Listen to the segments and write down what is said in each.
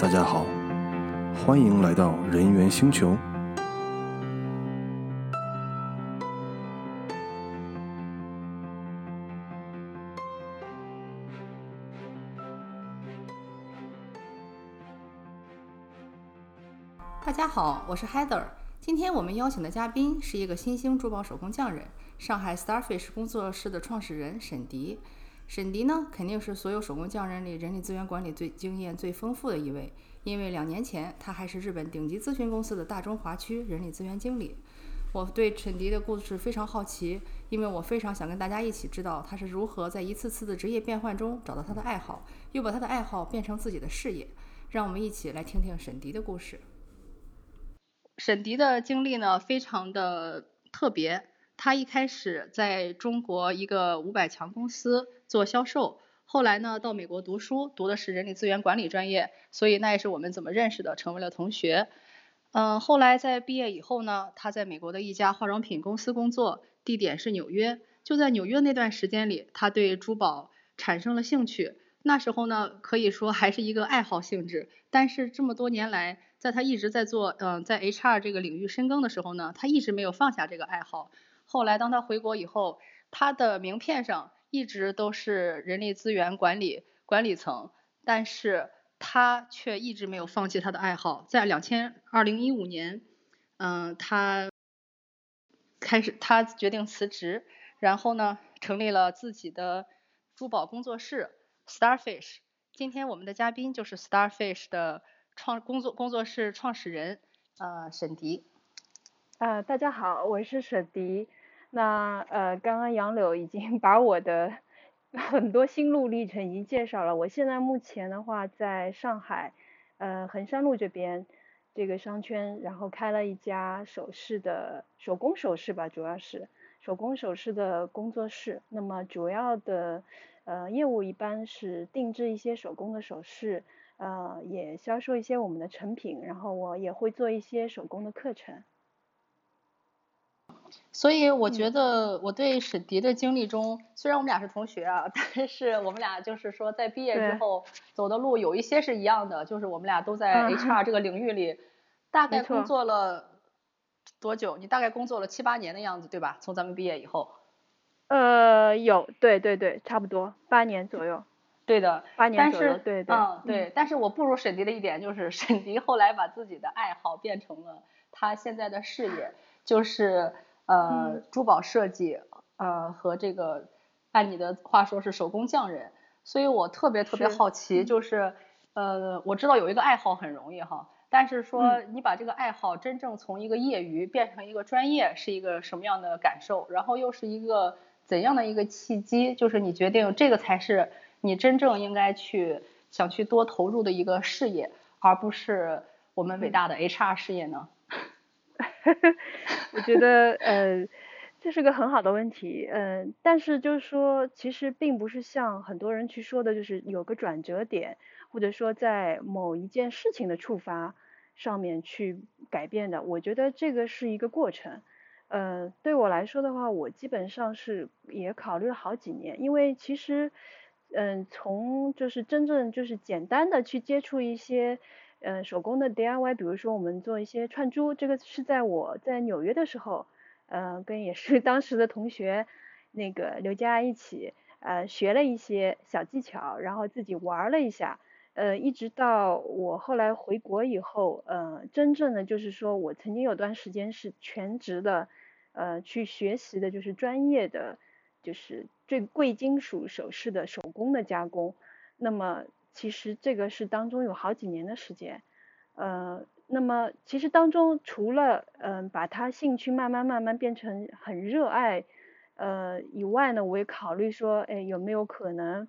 大家好，欢迎来到人猿星球。大家好，我是 Heather。今天我们邀请的嘉宾是一个新兴珠宝手工匠人，上海 Starfish 工作室的创始人沈迪。沈迪呢，肯定是所有手工匠人里人力资源管理最经验最丰富的一位，因为两年前他还是日本顶级咨询公司的大中华区人力资源经理。我对沈迪的故事非常好奇，因为我非常想跟大家一起知道他是如何在一次次的职业变换中找到他的爱好，又把他的爱好变成自己的事业。让我们一起来听听沈迪的故事。沈迪的经历呢，非常的特别。他一开始在中国一个五百强公司做销售，后来呢到美国读书，读的是人力资源管理专业，所以那也是我们怎么认识的，成为了同学。嗯，后来在毕业以后呢，他在美国的一家化妆品公司工作，地点是纽约。就在纽约那段时间里，他对珠宝产生了兴趣。那时候呢，可以说还是一个爱好性质。但是这么多年来，在他一直在做，嗯，在 HR 这个领域深耕的时候呢，他一直没有放下这个爱好。后来当他回国以后，他的名片上一直都是人力资源管理管理层，但是他却一直没有放弃他的爱好。在两千二零一五年，嗯，他开始他决定辞职，然后呢，成立了自己的珠宝工作室。Starfish，今天我们的嘉宾就是 Starfish 的创工作工作室创始人，呃，沈迪。啊，大家好，我是沈迪。那呃，刚刚杨柳已经 把我的很多心路历程已经介绍了。我现在目前的话，在上海，呃，衡山路这边这个商圈，然后开了一家首饰的手工首饰吧，主要是手工首饰的工作室。那么主要的。呃，业务一般是定制一些手工的首饰，呃，也销售一些我们的成品，然后我也会做一些手工的课程。所以我觉得我对沈迪的经历中，虽然我们俩是同学啊，但是我们俩就是说在毕业之后走的路有一些是一样的，就是我们俩都在 HR 这个领域里，大概工作了多久？你大概工作了七八年的样子，对吧？从咱们毕业以后。呃，有，对对对，差不多八年左右。对的，八年左右，对对。嗯，对。但是我不如沈迪的一点就是，沈迪后来把自己的爱好变成了他现在的事业，就是呃珠宝设计，呃和这个按你的话说是手工匠人。所以我特别特别好奇，就是呃我知道有一个爱好很容易哈，但是说你把这个爱好真正从一个业余变成一个专业，是一个什么样的感受？然后又是一个。怎样的一个契机，就是你决定这个才是你真正应该去想去多投入的一个事业，而不是我们伟大的 HR 事业呢？我觉得呃，这是个很好的问题，嗯，但是就是说，其实并不是像很多人去说的，就是有个转折点，或者说在某一件事情的触发上面去改变的。我觉得这个是一个过程。呃，对我来说的话，我基本上是也考虑了好几年，因为其实，嗯，从就是真正就是简单的去接触一些，嗯，手工的 DIY，比如说我们做一些串珠，这个是在我在纽约的时候，嗯，跟也是 当时的同学那个刘佳一起，呃，学了一些小技巧，然后自己玩了一下，呃，一直到我后来回国以后，呃，真正的就是说我曾经有段时间是全职的。呃，去学习的就是专业的，就是最贵金属首饰的手工的加工。那么其实这个是当中有好几年的时间。呃，那么其实当中除了嗯把他兴趣慢慢慢慢变成很热爱，呃以外呢，我也考虑说，哎有没有可能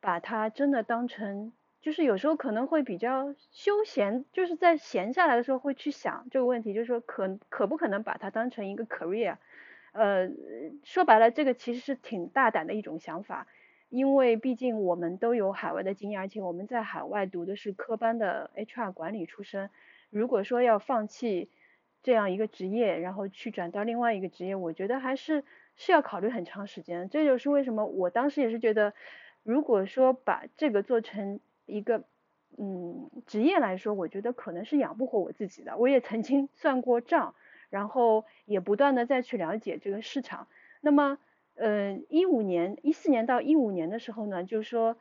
把它真的当成。就是有时候可能会比较休闲，就是在闲下来的时候会去想这个问题，就是说可可不可能把它当成一个 career？呃，说白了，这个其实是挺大胆的一种想法，因为毕竟我们都有海外的经验，而且我们在海外读的是科班的 HR 管理出身。如果说要放弃这样一个职业，然后去转到另外一个职业，我觉得还是是要考虑很长时间。这就是为什么我当时也是觉得，如果说把这个做成一个嗯职业来说，我觉得可能是养不活我自己的。我也曾经算过账，然后也不断的再去了解这个市场。那么，呃，一五年、一四年到一五年的时候呢，就是说，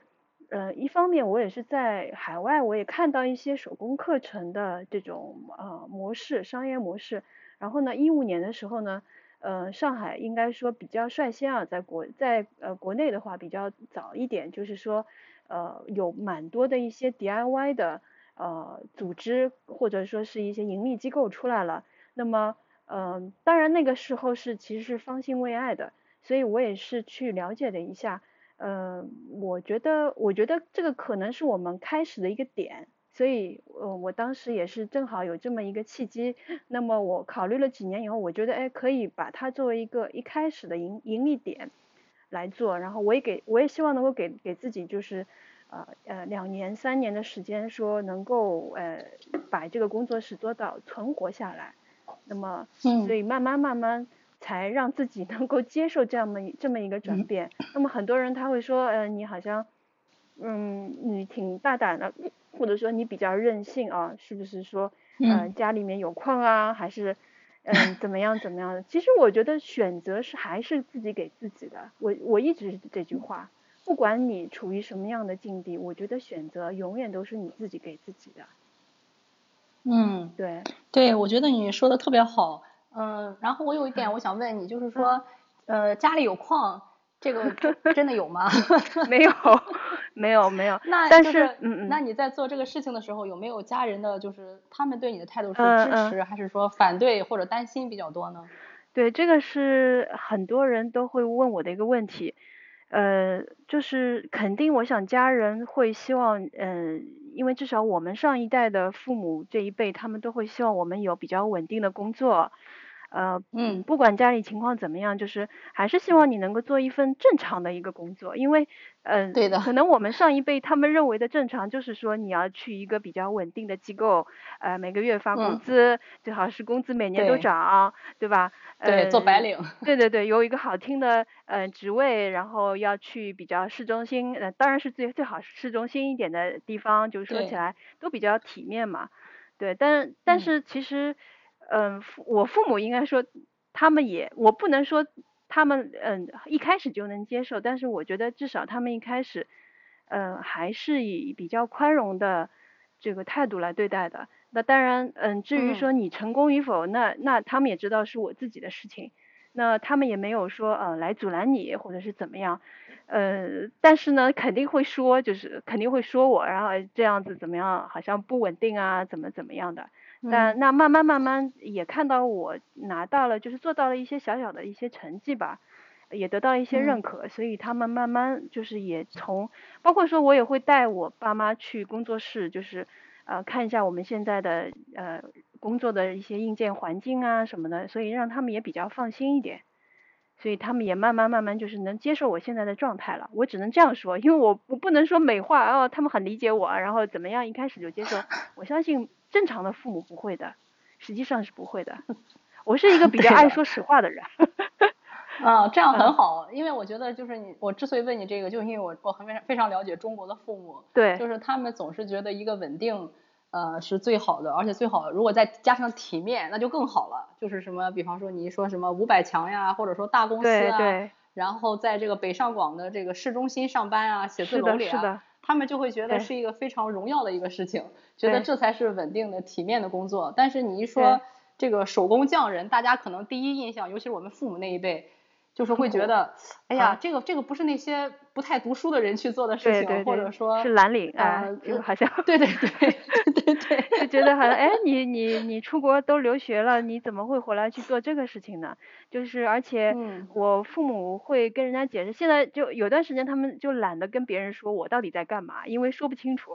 呃，一方面我也是在海外，我也看到一些手工课程的这种呃模式、商业模式。然后呢，一五年的时候呢。呃，上海应该说比较率先啊，在国在呃国内的话比较早一点，就是说呃有蛮多的一些 DIY 的呃组织或者说是一些盈利机构出来了。那么嗯，当然那个时候是其实是方兴未艾的，所以我也是去了解了一下。呃，我觉得我觉得这个可能是我们开始的一个点。所以，呃，我当时也是正好有这么一个契机，那么我考虑了几年以后，我觉得，哎，可以把它作为一个一开始的盈盈利点来做，然后我也给，我也希望能够给给自己就是，呃呃，两年三年的时间，说能够呃把这个工作室做到存活下来，那么，所以慢慢慢慢才让自己能够接受这样的这么一个转变。那么很多人他会说，呃，你好像，嗯，你挺大胆的。或者说你比较任性啊，是不是说，嗯，家里面有矿啊，还是，嗯，怎么样怎么样的？其实我觉得选择是还是自己给自己的。我我一直是这句话，不管你处于什么样的境地，我觉得选择永远都是你自己给自己的。嗯，对，对，我觉得你说的特别好。嗯，然后我有一点我想问你，就是说，呃，家里有矿，这个真的有吗？没有。没有没有，那但是嗯嗯，那你在做这个事情的时候，有没有家人的就是他们对你的态度是支持还是说反对或者担心比较多呢？对，这个是很多人都会问我的一个问题，呃，就是肯定我想家人会希望，嗯，因为至少我们上一代的父母这一辈，他们都会希望我们有比较稳定的工作。呃，嗯，不管家里情况怎么样，就是还是希望你能够做一份正常的一个工作，因为，嗯，对的，可能我们上一辈他们认为的正常，就是说你要去一个比较稳定的机构，呃，每个月发工资，最好是工资每年都涨，对吧？对，做白领。对对对，有一个好听的呃职位，然后要去比较市中心，呃，当然是最最好市中心一点的地方，就是说起来都比较体面嘛。对，但但是其实。嗯，我父母应该说，他们也，我不能说他们嗯一开始就能接受，但是我觉得至少他们一开始，嗯还是以比较宽容的这个态度来对待的。那当然，嗯至于说你成功与否，那那他们也知道是我自己的事情，那他们也没有说呃来阻拦你或者是怎么样，呃但是呢肯定会说，就是肯定会说我，然后这样子怎么样，好像不稳定啊，怎么怎么样的。但那慢慢慢慢也看到我拿到了，就是做到了一些小小的一些成绩吧，也得到一些认可，所以他们慢慢就是也从，包括说我也会带我爸妈去工作室，就是呃看一下我们现在的呃工作的一些硬件环境啊什么的，所以让他们也比较放心一点。所以他们也慢慢慢慢就是能接受我现在的状态了，我只能这样说，因为我我不能说美化哦，他们很理解我，然后怎么样一开始就接受，我相信正常的父母不会的，实际上是不会的，我是一个比较爱说实话的人。啊，这样很好，因为我觉得就是你，我之所以问你这个，就因为我我很非常非常了解中国的父母，对，就是他们总是觉得一个稳定。呃，是最好的，而且最好，如果再加上体面，那就更好了。就是什么，比方说你说什么五百强呀，或者说大公司啊，对然后在这个北上广的这个市中心上班啊，写字楼里啊，他们就会觉得是一个非常荣耀的一个事情，觉得这才是稳定的、体面的工作。但是你一说这个手工匠人，大家可能第一印象，尤其是我们父母那一辈。就是会觉得，哎呀，这个这个不是那些不太读书的人去做的事情，或者说是蓝领啊，就好像对对对 对对，就觉得好像 哎，你你你出国都留学了，你怎么会回来去做这个事情呢？就是而且我父母会跟人家解释，现在就有段时间他们就懒得跟别人说我到底在干嘛，因为说不清楚，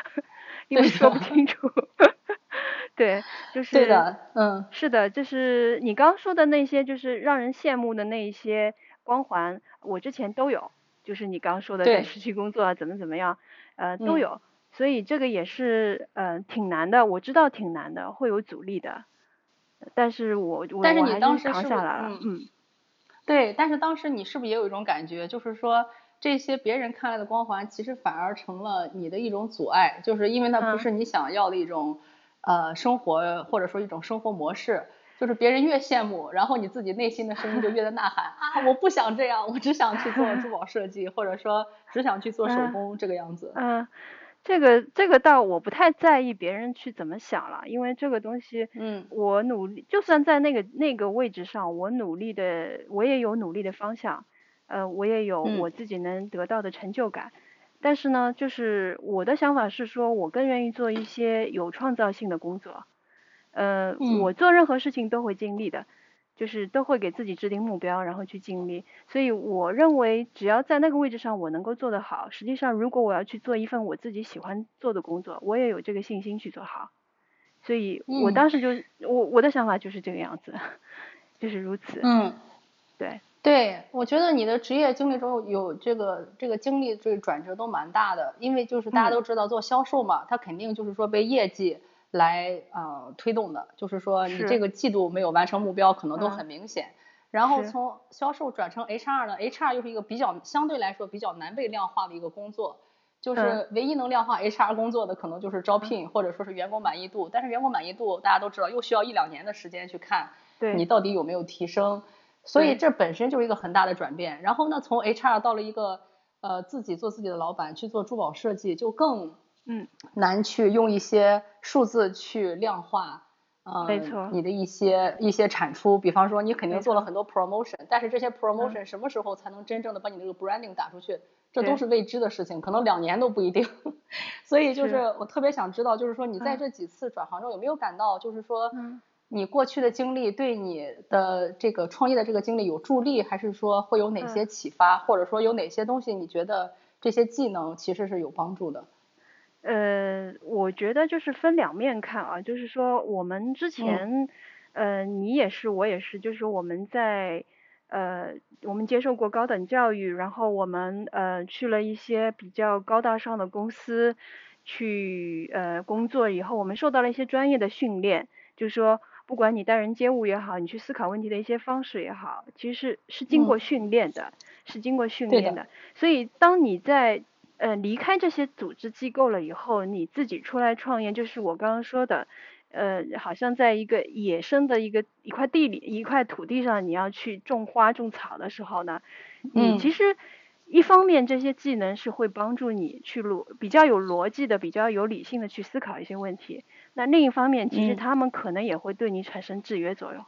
因为说不清楚。对，就是对的，嗯，是的，就是你刚说的那些，就是让人羡慕的那一些光环，我之前都有，就是你刚说的在实习工作啊，怎么怎么样，呃，都有，所以这个也是，呃，挺难的，我知道挺难的，会有阻力的，但是我我你当时扛下来了，嗯，对，但是当时你是不是也有一种感觉，就是说。这些别人看来的光环，其实反而成了你的一种阻碍，就是因为那不是你想要的一种呃生活，或者说一种生活模式。就是别人越羡慕，然后你自己内心的声音就越在呐喊啊！我不想这样，我只想去做珠宝设计，或者说只想去做手工这个样子。嗯，这个这个倒我不太在意别人去怎么想了，因为这个东西，嗯，我努力，就算在那个那个位置上，我努力的，我也有努力的方向，呃，我也有我自己能得到的成就感。但是呢，就是我的想法是说，我更愿意做一些有创造性的工作。呃，我做任何事情都会尽力的，就是都会给自己制定目标，然后去尽力。所以我认为，只要在那个位置上我能够做得好，实际上如果我要去做一份我自己喜欢做的工作，我也有这个信心去做好。所以我当时就我我的想法就是这个样子，就是如此。嗯，对对，我觉得你的职业经历中有这个这个经历这个转折都蛮大的，因为就是大家都知道做销售嘛，他肯定就是说被业绩。来呃推动的，就是说你这个季度没有完成目标，可能都很明显。然后从销售转成 HR 呢，HR 又是一个比较相对来说比较难被量化的一个工作，就是唯一能量化 HR 工作的可能就是招聘或者说是员工满意度。但是员工满意度大家都知道，又需要一两年的时间去看你到底有没有提升，所以这本身就是一个很大的转变。然后呢，从 HR 到了一个呃自己做自己的老板去做珠宝设计，就更。嗯，难去用一些数字去量化，嗯，没错，你的一些一些产出，比方说你肯定做了很多 promotion，但是这些 promotion 什么时候才能真正的把你这个 branding 打出去，这都是未知的事情，可能两年都不一定。所以就是。我特别想知道，就是说你在这几次转行中有没有感到，就是说你过去的经历对你的这个创业的这个经历有助力，还是说会有哪些启发，或者说有哪些东西你觉得这些技能其实是有帮助的？呃，我觉得就是分两面看啊，就是说我们之前，呃，你也是，我也是，就是我们在，呃，我们接受过高等教育，然后我们呃去了一些比较高大上的公司去呃工作以后，我们受到了一些专业的训练，就是说不管你待人接物也好，你去思考问题的一些方式也好，其实是是经过训练的，是经过训练的，所以当你在呃，离开这些组织机构了以后，你自己出来创业，就是我刚刚说的，呃，好像在一个野生的一个一块地里、一块土地上，你要去种花种草的时候呢，你其实一方面这些技能是会帮助你去逻比较有逻辑的、比较有理性的去思考一些问题，那另一方面，其实他们可能也会对你产生制约作用，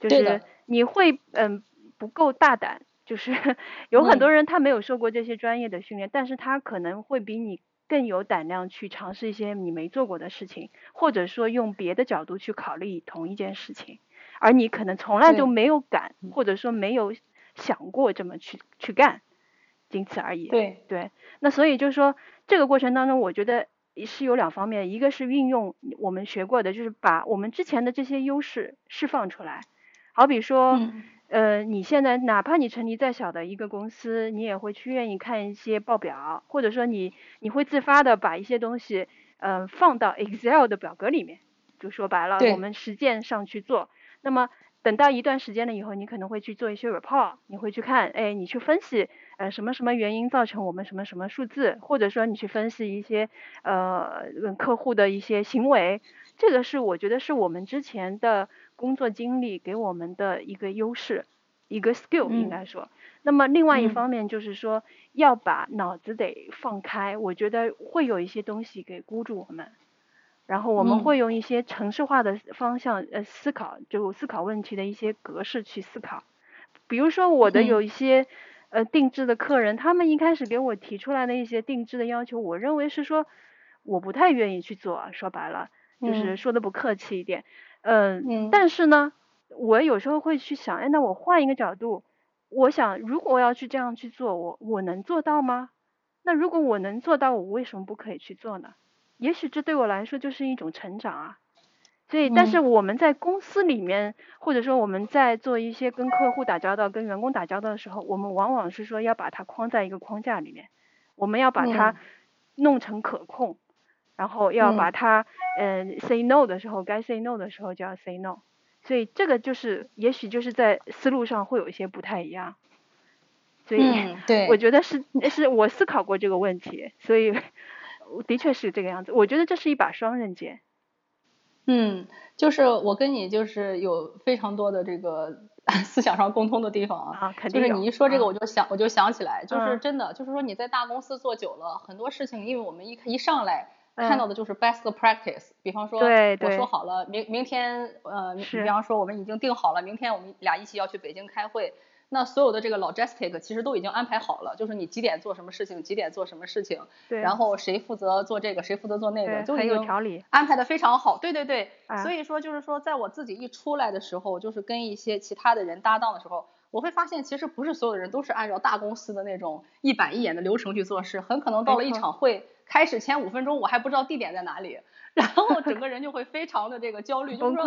就是你会嗯不够大胆。就是 有很多人他没有受过这些专业的训练，但是他可能会比你更有胆量去尝试一些你没做过的事情，或者说用别的角度去考虑同一件事情，而你可能从来就没有敢，或者说没有想过这么去去干，仅此而已。对。对，那所以就是说这个过程当中，我觉得是有两方面，一个是运用我们学过的，就是把我们之前的这些优势释放出来，好比说。呃，你现在哪怕你成立再小的一个公司，你也会去愿意看一些报表，或者说你你会自发的把一些东西，呃，放到 Excel 的表格里面，就说白了，我们实践上去做。那么等到一段时间了以后，你可能会去做一些 report，你会去看，哎，你去分析，呃，什么什么原因造成我们什么什么数字，或者说你去分析一些呃客户的一些行为，这个是我觉得是我们之前的。工作经历给我们的一个优势，一个 skill 应该说。那么另外一方面就是说，要把脑子得放开。我觉得会有一些东西给箍住我们，然后我们会用一些程式化的方向呃思考，就思考问题的一些格式去思考。比如说我的有一些呃定制的客人，他们一开始给我提出来的一些定制的要求，我认为是说我不太愿意去做，说白了就是说的不客气一点。嗯，但是呢，我有时候会去想，哎，那我换一个角度，我想，如果我要去这样去做，我我能做到吗？那如果我能做到，我为什么不可以去做呢？也许这对我来说就是一种成长啊。所以，但是我们在公司里面，或者说我们在做一些跟客户打交道、跟员工打交道的时候，我们往往是说要把它框在一个框架里面，我们要把它弄成可控。然后要把它，嗯，say no 的时候，该 say no 的时候就要 say no，所以这个就是，也许就是在思路上会有一些不太一样。所以对，我觉得是是我思考过这个问题，所以 的确是这个样子。我觉得这是一把双刃剑。嗯，就是我跟你就是有非常多的这个 思想上共通的地方啊，就是你一说这个我就想我就想起来，就是真的就是说你在大公司做久了，很多事情因为我们一一上来看到的就是 best practice，比方说我说好了明明天呃，比方说我们已经定好了，明天我们俩一起要去北京开会。那所有的这个 logistic 其实都已经安排好了，就是你几点做什么事情，几点做什么事情，对，然后谁负责做这个，谁负责做那个，就已经理安排的非常好。对对对，所以说就是说，在我自己一出来的时候，就是跟一些其他的人搭档的时候，我会发现其实不是所有的人都是按照大公司的那种一板一眼的流程去做事，很可能到了一场会开始前五分钟，我还不知道地点在哪里。然后整个人就会非常的这个焦虑，就是说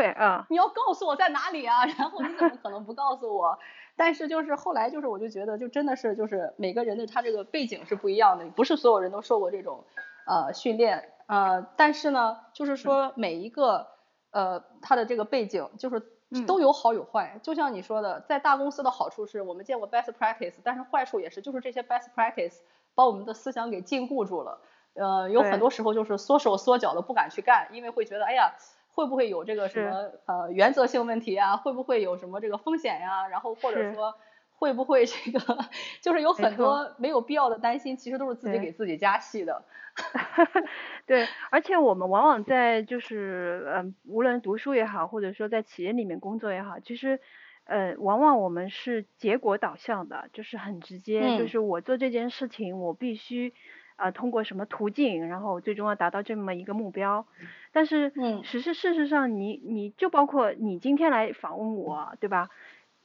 你要告诉我在哪里啊？然后你怎么可能不告诉我？但是就是后来就是我就觉得就真的是就是每个人的他这个背景是不一样的，不是所有人都受过这种呃训练。呃，但是呢就是说每一个呃他的这个背景就是都有好有坏，就像你说的，在大公司的好处是我们见过 best practice，但是坏处也是就是这些 best practice 把我们的思想给禁锢住了。呃，有很多时候就是缩手缩脚的不敢去干，因为会觉得，哎呀，会不会有这个什么呃原则性问题啊？会不会有什么这个风险呀？然后或者说会不会这个 就是有很多没有必要的担心，其实都是自己给自己加戏的。对，而且我们往往在就是嗯，无论读书也好，或者说在企业里面工作也好，其实呃，往往我们是结果导向的，就是很直接，就是我做这件事情，我必须。啊，通过什么途径，然后最终要达到这么一个目标，但是，嗯，实事事实上，你你就包括你今天来访问我，对吧？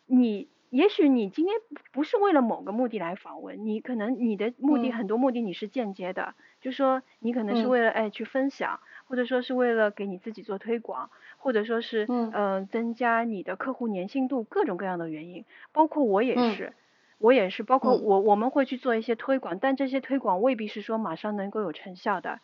你也许你今天不是为了某个目的来访问，你可能你的目的很多目的你是间接的，就说你可能是为了哎去分享，或者说是为了给你自己做推广，或者说是嗯。增加你的客户粘性度，各种各样的原因，包括我也是。我也是，包括我，我们会去做一些推广，但这些推广未必是说马上能够有成效的，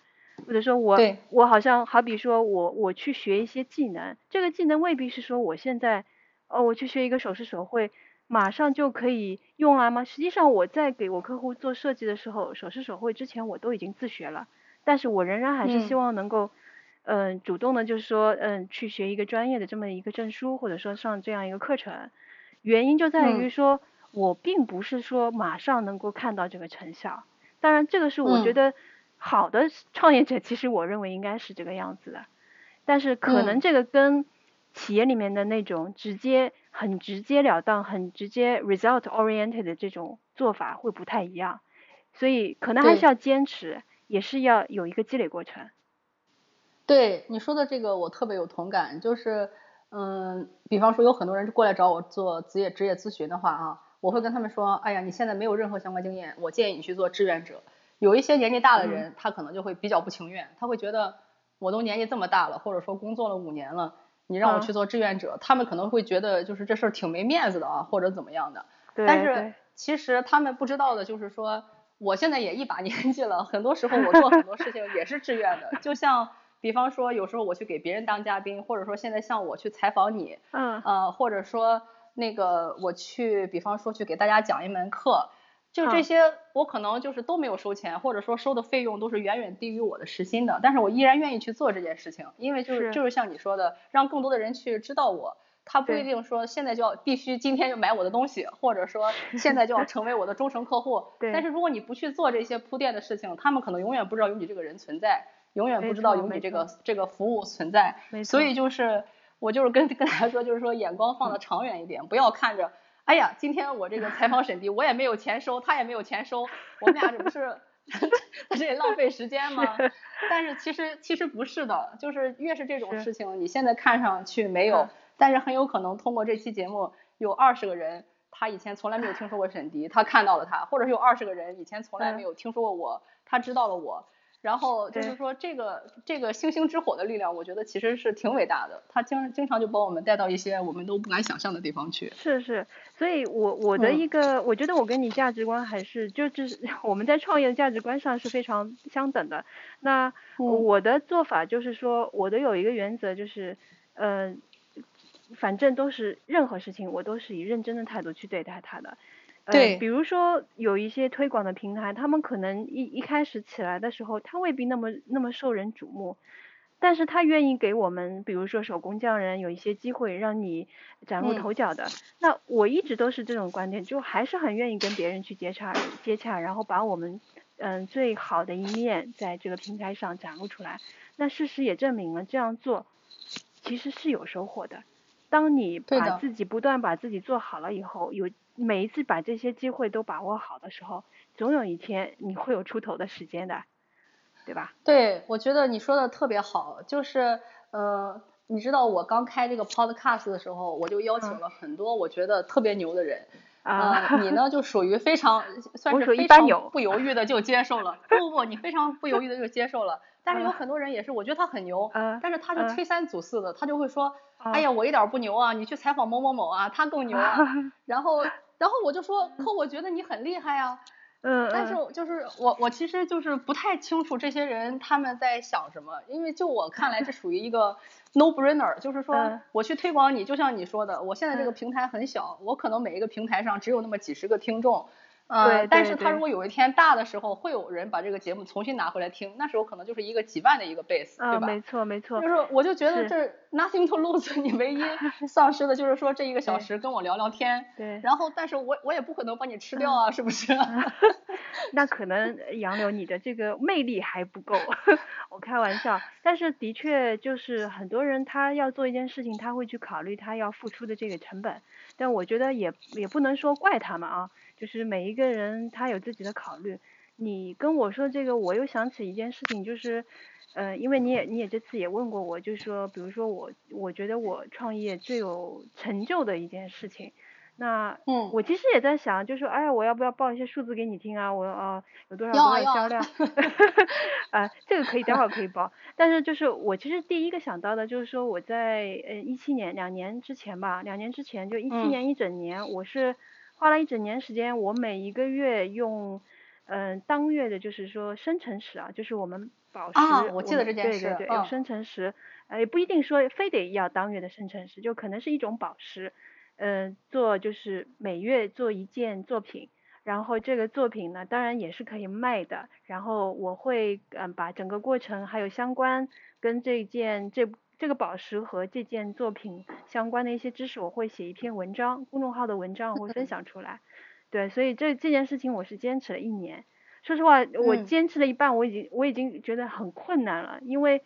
或者说我我好像好比说我我去学一些技能，这个技能未必是说我现在哦我去学一个手势手绘马上就可以用来吗？实际上我在给我客户做设计的时候，手势手绘之前我都已经自学了，但是我仍然还是希望能够嗯主动的，就是说嗯去学一个专业的这么一个证书，或者说上这样一个课程，原因就在于说。我并不是说马上能够看到这个成效，当然这个是我觉得好的创业者，其实我认为应该是这个样子的，但是可能这个跟企业里面的那种直接、很直截了当、很直接 result oriented 的这种做法会不太一样，所以可能还是要坚持，也是要有一个积累过程。对你说的这个我特别有同感，就是嗯，比方说有很多人过来找我做职业职业咨询的话啊。我会跟他们说，哎呀，你现在没有任何相关经验，我建议你去做志愿者。有一些年纪大的人，他可能就会比较不情愿，他会觉得我都年纪这么大了，或者说工作了五年了，你让我去做志愿者，他们可能会觉得就是这事儿挺没面子的啊，或者怎么样的。但是其实他们不知道的就是说，我现在也一把年纪了，很多时候我做很多事情也是志愿的。就像比方说，有时候我去给别人当嘉宾，或者说现在像我去采访你，嗯，呃，或者说。那个我去，比方说去给大家讲一门课，就这些，我可能就是都没有收钱，或者说收的费用都是远远低于我的时薪的，但是我依然愿意去做这件事情，因为就是。就是像你说的，让更多的人去知道我，他不一定说现在就要必须今天就买我的东西，或者说 现在就要成为我的忠诚客户，但是如果你不去做这些铺垫的事情，他们可能永远不知道有你这个人存在，永远不知道有你这个这个服务存在，所以就是。我就是跟跟大家说，就是说眼光放的长远一点，不要看着，哎呀，今天我这个采访沈迪，我也没有钱收，他也没有钱收，我们俩这不是这也浪费时间吗？但是其实其实不是的，就是越是这种事情，你现在看上去没有，但是很有可能通过这期节目，有二十个人，他以前从来没有听说过沈迪，他看到了他，或者是有二十个人以前从来没有听说过我，他知道了我。然后就是说，这个这个星星之火的力量，我觉得其实是挺伟大的。它经经常就把我们带到一些我们都不敢想象的地方去。是是，所以我我的一个，我觉得我跟你价值观还是就就是 我们在创业的价值观上是非常相等的。那我的做法就是说，我的有一个原则就是，嗯，反正都是任何事情我都是以认真的态度去对待它的。对，比如说有一些推广的平台，他们可能一一开始起来的时候，他未必那么那么受人瞩目，但是他愿意给我们，比如说手工匠人有一些机会让你崭露头角的。那我一直都是这种观点，就还是很愿意跟别人去接洽接洽，然后把我们嗯最好的一面在这个平台上展露出来。那事实也证明了这样做其实是有收获的。当你把自己不断把自己做好了以后，有。每一次把这些机会都把握好的时候，总有一天你会有出头的时间的，对吧？对，我觉得你说的特别好，就是呃，你知道我刚开这个 podcast 的时候，我就邀请了很多我觉得特别牛的人，啊，你呢就属于非常 算是非常不犹豫的就接受了，不不不，你非常不犹豫的就接受了，但是有很多人也是，我觉得他很牛，但是他就推三阻四的，他就会说。哎呀，我一点不牛啊！你去采访某某某啊，他更牛啊。然后，然后我就说，可我觉得你很厉害啊。嗯。但是就是我，我其实就是不太清楚这些人他们在想什么，因为就我看来，这属于一个 no brainer，就是说我去推广你，就像你说的，我现在这个平台很小，我可能每一个平台上只有那么几十个听众。对，但是他如果有一天大的时候，会有人把这个节目重新拿回来听，那时候可能就是一个几万的一个 base，对吧？没错没错。就是我就觉得这 nothing to lose，你唯一 丧失的就是说这一个小时跟我聊聊天。对。然后，但是我我也不可能把你吃掉啊，是不是？那可能杨柳你的这个魅力还不够，我开玩笑。但是的确就是很多人他要做一件事情，他会去考虑他要付出的这个成本，但我觉得也也不能说怪他们啊。就是每一个人他有自己的考虑，你跟我说这个，我又想起一件事情，就是，呃，因为你也你也这次也问过我，就是说，比如说我我觉得我创业最有成就的一件事情，那嗯，我其实也在想，就是说，哎呀，我要不要报一些数字给你听啊？我啊有多少多少销量？啊，这个可以待会儿可以报，但是就是我其实第一个想到的就是说我在呃一七年两年之前吧，两年之前就一七年一整年我是。花了一整年时间，我每一个月用，嗯，当月的就是说生成石啊，就是我们宝石，我记得这件事，对对对，有生成石，呃，也不一定说非得要当月的生成石，就可能是一种宝石，嗯，做就是每月做一件作品，然后这个作品呢，当然也是可以卖的，然后我会嗯把整个过程还有相关跟这件这。这个宝石和这件作品相关的一些知识，我会写一篇文章，公众号的文章我会分享出来。对，所以这这件事情我是坚持了一年。说实话，我坚持了一半，我已经我已经觉得很困难了，因为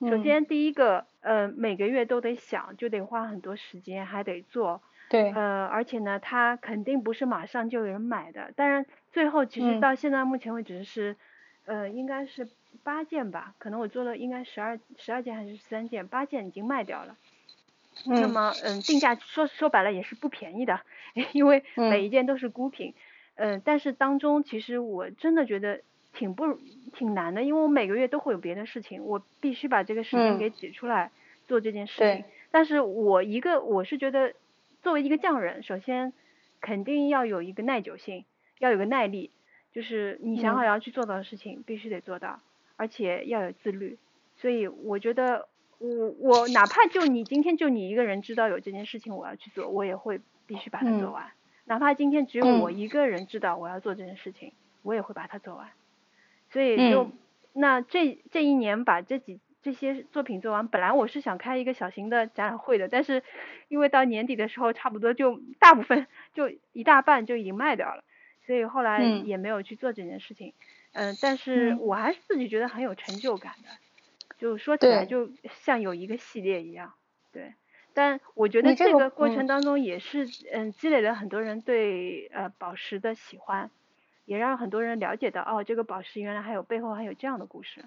首先第一个，呃，每个月都得想，就得花很多时间，还得做。对。呃，而且呢，它肯定不是马上就有人买的。当然，最后其实到现在目前为止是，呃，应该是。八件吧，可能我做了应该十二十二件还是十三件，八件已经卖掉了。那么，嗯，定价说说白了也是不便宜的，因为每一件都是孤品。嗯，但是当中其实我真的觉得挺不挺难的，因为我每个月都会有别的事情，我必须把这个时间给挤出来做这件事情。但是我一个我是觉得，作为一个匠人，首先肯定要有一个耐久性，要有个耐力，就是你想好要去做到的事情，必须得做到。而且要有自律，所以我觉得我我哪怕就你今天就你一个人知道有这件事情我要去做，我也会必须把它做完。哪怕今天只有我一个人知道我要做这件事情，我也会把它做完。所以就那这这一年把这几这些作品做完，本来我是想开一个小型的展览会的，但是因为到年底的时候差不多就大部分就一大半就已经卖掉了，所以后来也没有去做这件事情。嗯，但是我还是自己觉得很有成就感的，就说起来就像有一个系列一样，对。但我觉得这个过程当中也是嗯积累了很多人对呃宝石的喜欢，也让很多人了解到哦这个宝石原来还有背后还有这样的故事。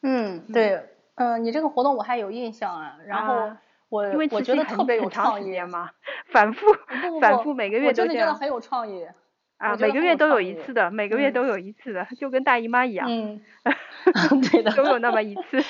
嗯，对，嗯，你这个活动我还有印象啊，然后我因为我觉得特别有创意嘛，反复反复每个月都这样。我真的觉得很有创意。啊，每个月都有一次的，每个月都有一次的，就跟大姨妈一样，嗯，对的，都有那么一次。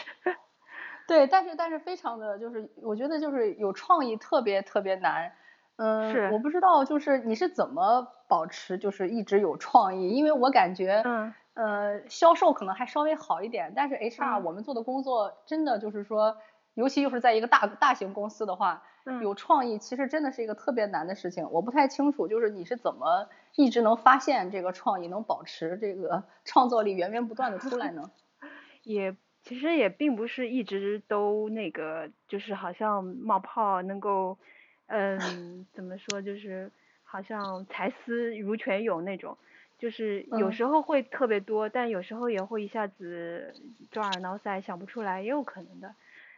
对，但是但是非常的就是，我觉得就是有创意特别特别难。嗯，是，我不知道就是你是怎么保持就是一直有创意，因为我感觉，嗯，呃，销售可能还稍微好一点，但是 HR 我们做的工作真的就是说，尤其又是在一个大大型公司的话。有创意其实真的是一个特别难的事情。我不太清楚，就是你是怎么一直能发现这个创意，能保持这个 创造力源源不断的出来呢？也其实也并不是一直都那个，就是好像冒泡能够，嗯，怎么说，就是好像才思如泉涌那种。就是有时候会特别多，但有时候也会一下子抓耳挠腮想不出来，也有可能的。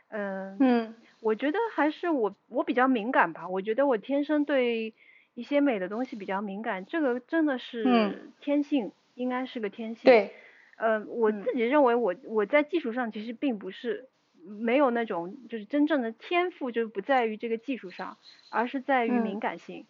嗯嗯，我觉得还是我我比较敏感吧，我觉得我天生对一些美的东西比较敏感，这个真的是天性，应该是个天性。对。呃，我自己认为我我在技术上其实并不是没有那种就是真正的天赋，就是不在于这个技术上，而是在于敏感性。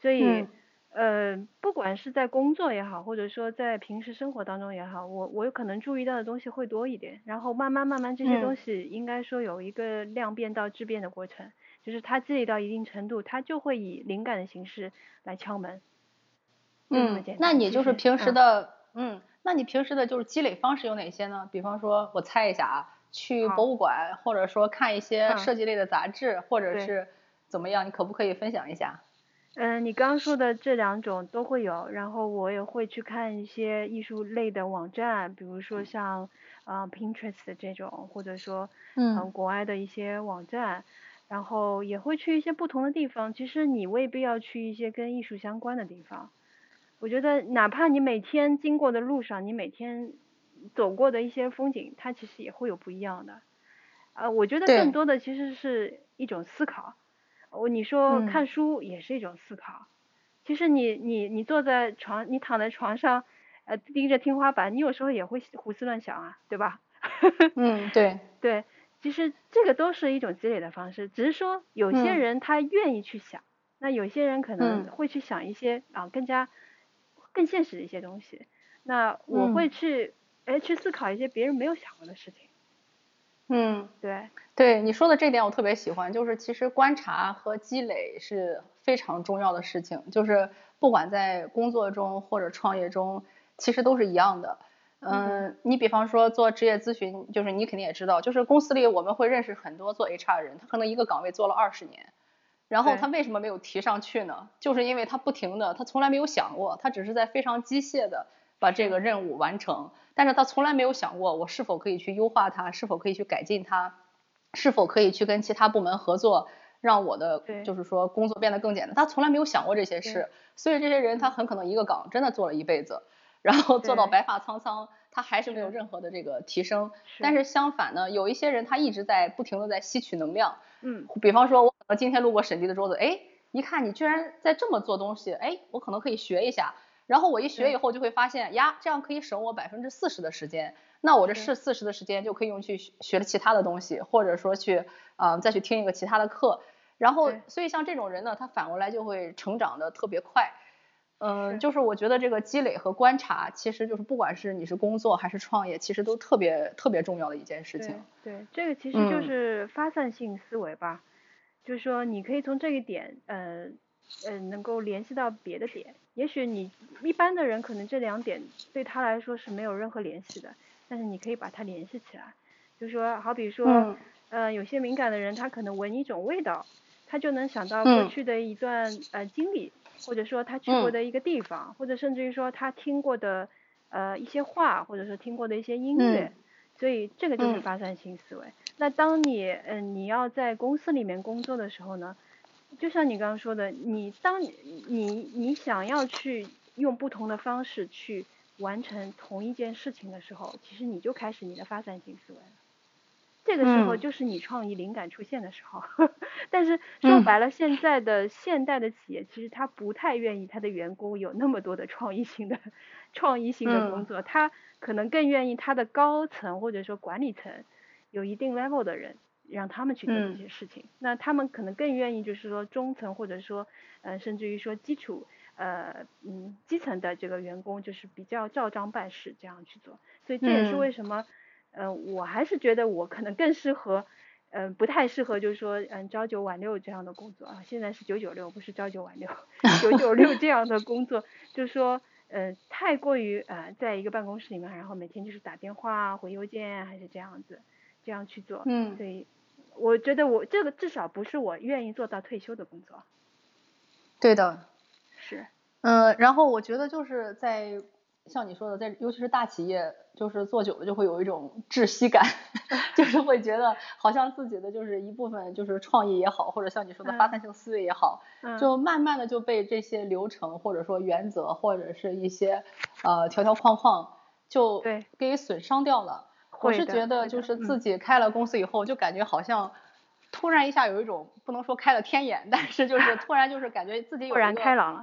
所以。呃，不管是在工作也好，或者说在平时生活当中也好，我我有可能注意到的东西会多一点，然后慢慢慢慢这些东西应该说有一个量变到质变的过程，就是它积累到一定程度，它就会以灵感的形式来敲门。嗯，那你就是平时的，嗯，那你平时的就是积累方式有哪些呢？比方说，我猜一下啊，去博物馆，或者说看一些设计类的杂志，或者是怎么样，你可不可以分享一下？嗯，你刚刚说的这两种都会有，然后我也会去看一些艺术类的网站，比如说像啊 Pinterest 这种，或者说嗯国外的一些网站，然后也会去一些不同的地方。其实你未必要去一些跟艺术相关的地方，我觉得哪怕你每天经过的路上，你每天走过的一些风景，它其实也会有不一样的。呃，我觉得更多的其实是一种思考。我你说看书也是一种思考，其实你你你坐在床，你躺在床上，呃盯着天花板，你有时候也会胡思乱想啊，对吧？嗯，对。对，其实这个都是一种积累的方式，只是说有些人他愿意去想，那有些人可能会去想一些啊更加更现实的一些东西，那我会去哎去思考一些别人没有想过的事情。嗯，对，对你说的这点我特别喜欢，就是其实观察和积累是非常重要的事情，就是不管在工作中或者创业中，其实都是一样的。嗯，你比方说做职业咨询，就是你肯定也知道，就是公司里我们会认识很多做 HR 的人，他可能一个岗位做了二十年，然后他为什么没有提上去呢？就是因为他不停的，他从来没有想过，他只是在非常机械的。把这个任务完成，但是他从来没有想过我是否可以去优化它，是否可以去改进它，是否可以去跟其他部门合作，让我的就是说工作变得更简单。他从来没有想过这些事，所以这些人他很可能一个岗真的做了一辈子，然后做到白发苍苍，他还是没有任何的这个提升。但是相反呢，有一些人他一直在不停的在吸取能量。嗯，比方说，我今天路过审计的桌子，哎，一看你居然在这么做东西，哎，我可能可以学一下。然后我一学以后就会发现呀，这样可以省我百分之四十的时间。那我这是四十的时间就可以用去学了其他的东西，或者说去啊再去听一个其他的课。然后所以像这种人呢，他反过来就会成长的特别快。嗯，就是我觉得这个积累和观察，其实就是不管是你是工作还是创业，其实都特别特别重要的一件事情。对，这个其实就是发散性思维吧，就是说你可以从这一点，呃。呃，能够联系到别的点，也许你一般的人可能这两点对他来说是没有任何联系的，但是你可以把它联系起来，就说好比说，呃，有些敏感的人他可能闻一种味道，他就能想到过去的一段呃经历，或者说他去过的一个地方，或者甚至于说他听过的呃一些话，或者说听过的一些音乐，所以这个就是发散性思维。那当你嗯你要在公司里面工作的时候呢？就像你刚刚说的，你当你你你想要去用不同的方式去完成同一件事情的时候，其实你就开始你的发散性思维了。这个时候就是你创意灵感出现的时候。但是说白了，现在的现代的企业其实他不太愿意他的员工有那么多的创意性的创意性的工作，他可能更愿意他的高层或者说管理层有一定 level 的人。让他们去做这些事情，那他们可能更愿意就是说中层或者说呃甚至于说基础呃嗯基层的这个员工就是比较照章办事这样去做，所以这也是为什么呃我还是觉得我可能更适合嗯不太适合就是说嗯朝九晚六这样的工作啊，现在是九九六不是朝九晚六 九九六这样的工作，就是说呃太过于呃在一个办公室里面，然后每天就是打电话回邮件还是这样子这样去做，嗯，所以。我觉得我这个至少不是我愿意做到退休的工作。对的，是。嗯，然后我觉得就是在像你说的，在尤其是大企业，就是做久了就会有一种窒息感，就是会觉得好像自己的就是一部分就是创意也好，或者像你说的发散性思维也好，就慢慢的就被这些流程或者说原则或者是一些呃条条框框就给损伤掉了。我是觉得就是自己开了公司以后，就感觉好像。突然一下有一种不能说开了天眼，但是就 是突然就是感觉自己有一个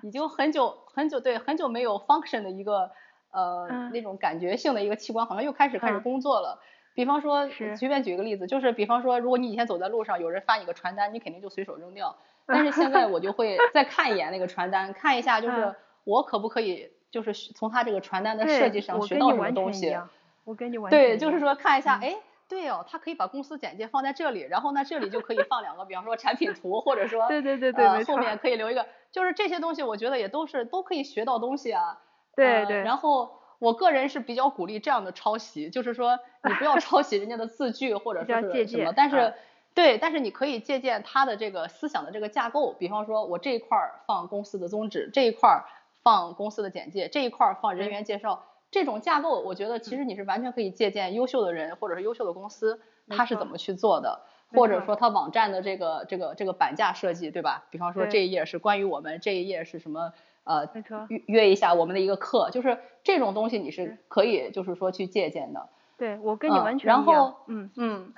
已经很久很久对很久没有 function 的一个呃那种感觉性的一个器官，好像又开始开始工作了。比方说随便举一个例子，就是比方说如果你以前走在路上有人发你个传单，你肯定就随手扔掉。但是现在我就会再看一眼那个传单，看一下就是我可不可以就是从他这个传单的设计上学到什么东西。我跟你完全对，就是说看一下哎。对哦，他可以把公司简介放在这里，然后呢，这里就可以放两个，比方说产品图，或者说 对对对对，后面可以留一个，就是这些东西，我觉得也都是都可以学到东西啊。对对。然后我个人是比较鼓励这样的抄袭，就是说 你不要抄袭人家的字句或者说是什么，但是对，但是你可以借鉴他的这个思想的这个架构，比方说我这一块儿放公司的宗旨，这一块儿放公司的简介，这一块儿放人员介绍。这种架构，我觉得其实你是完全可以借鉴优秀的人或者是优秀的公司，他是怎么去做的，或者说他网站的这个这个这个板架设计，对吧？比方说这一页是关于我们，这一页是什么？呃，约约一下我们的一个课，就是这种东西你是可以就是说去借鉴的。对，我跟你完全然后，嗯嗯，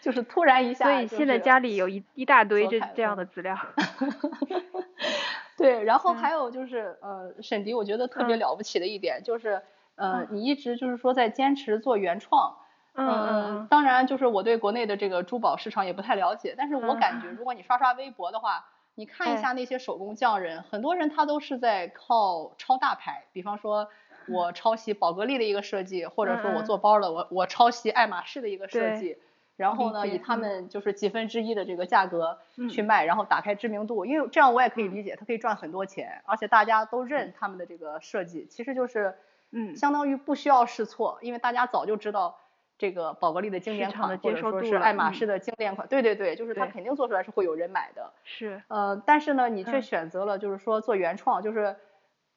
就是突然一下，所以现在家里有一一大堆这这样的资料。对，然后还有就是，呃，沈迪，我觉得特别了不起的一点就是，呃，你一直就是说在坚持做原创。嗯。当然，就是我对国内的这个珠宝市场也不太了解，但是我感觉，如果你刷刷微博的话，你看一下那些手工匠人，很多人他都是在靠抄大牌，比方说我抄袭宝格丽的一个设计，或者说我做包的，我我抄袭爱马仕的一个设计。然后呢，以他们就是几分之一的这个价格去卖，然后打开知名度，因为这样我也可以理解，他可以赚很多钱，而且大家都认他们的这个设计，其实就是，嗯，相当于不需要试错，因为大家早就知道这个宝格丽的经典款，或者说是爱马仕的经典款，对对对，就是它肯定做出来是会有人买的。是。呃，但是呢，你却选择了就是说做原创，就是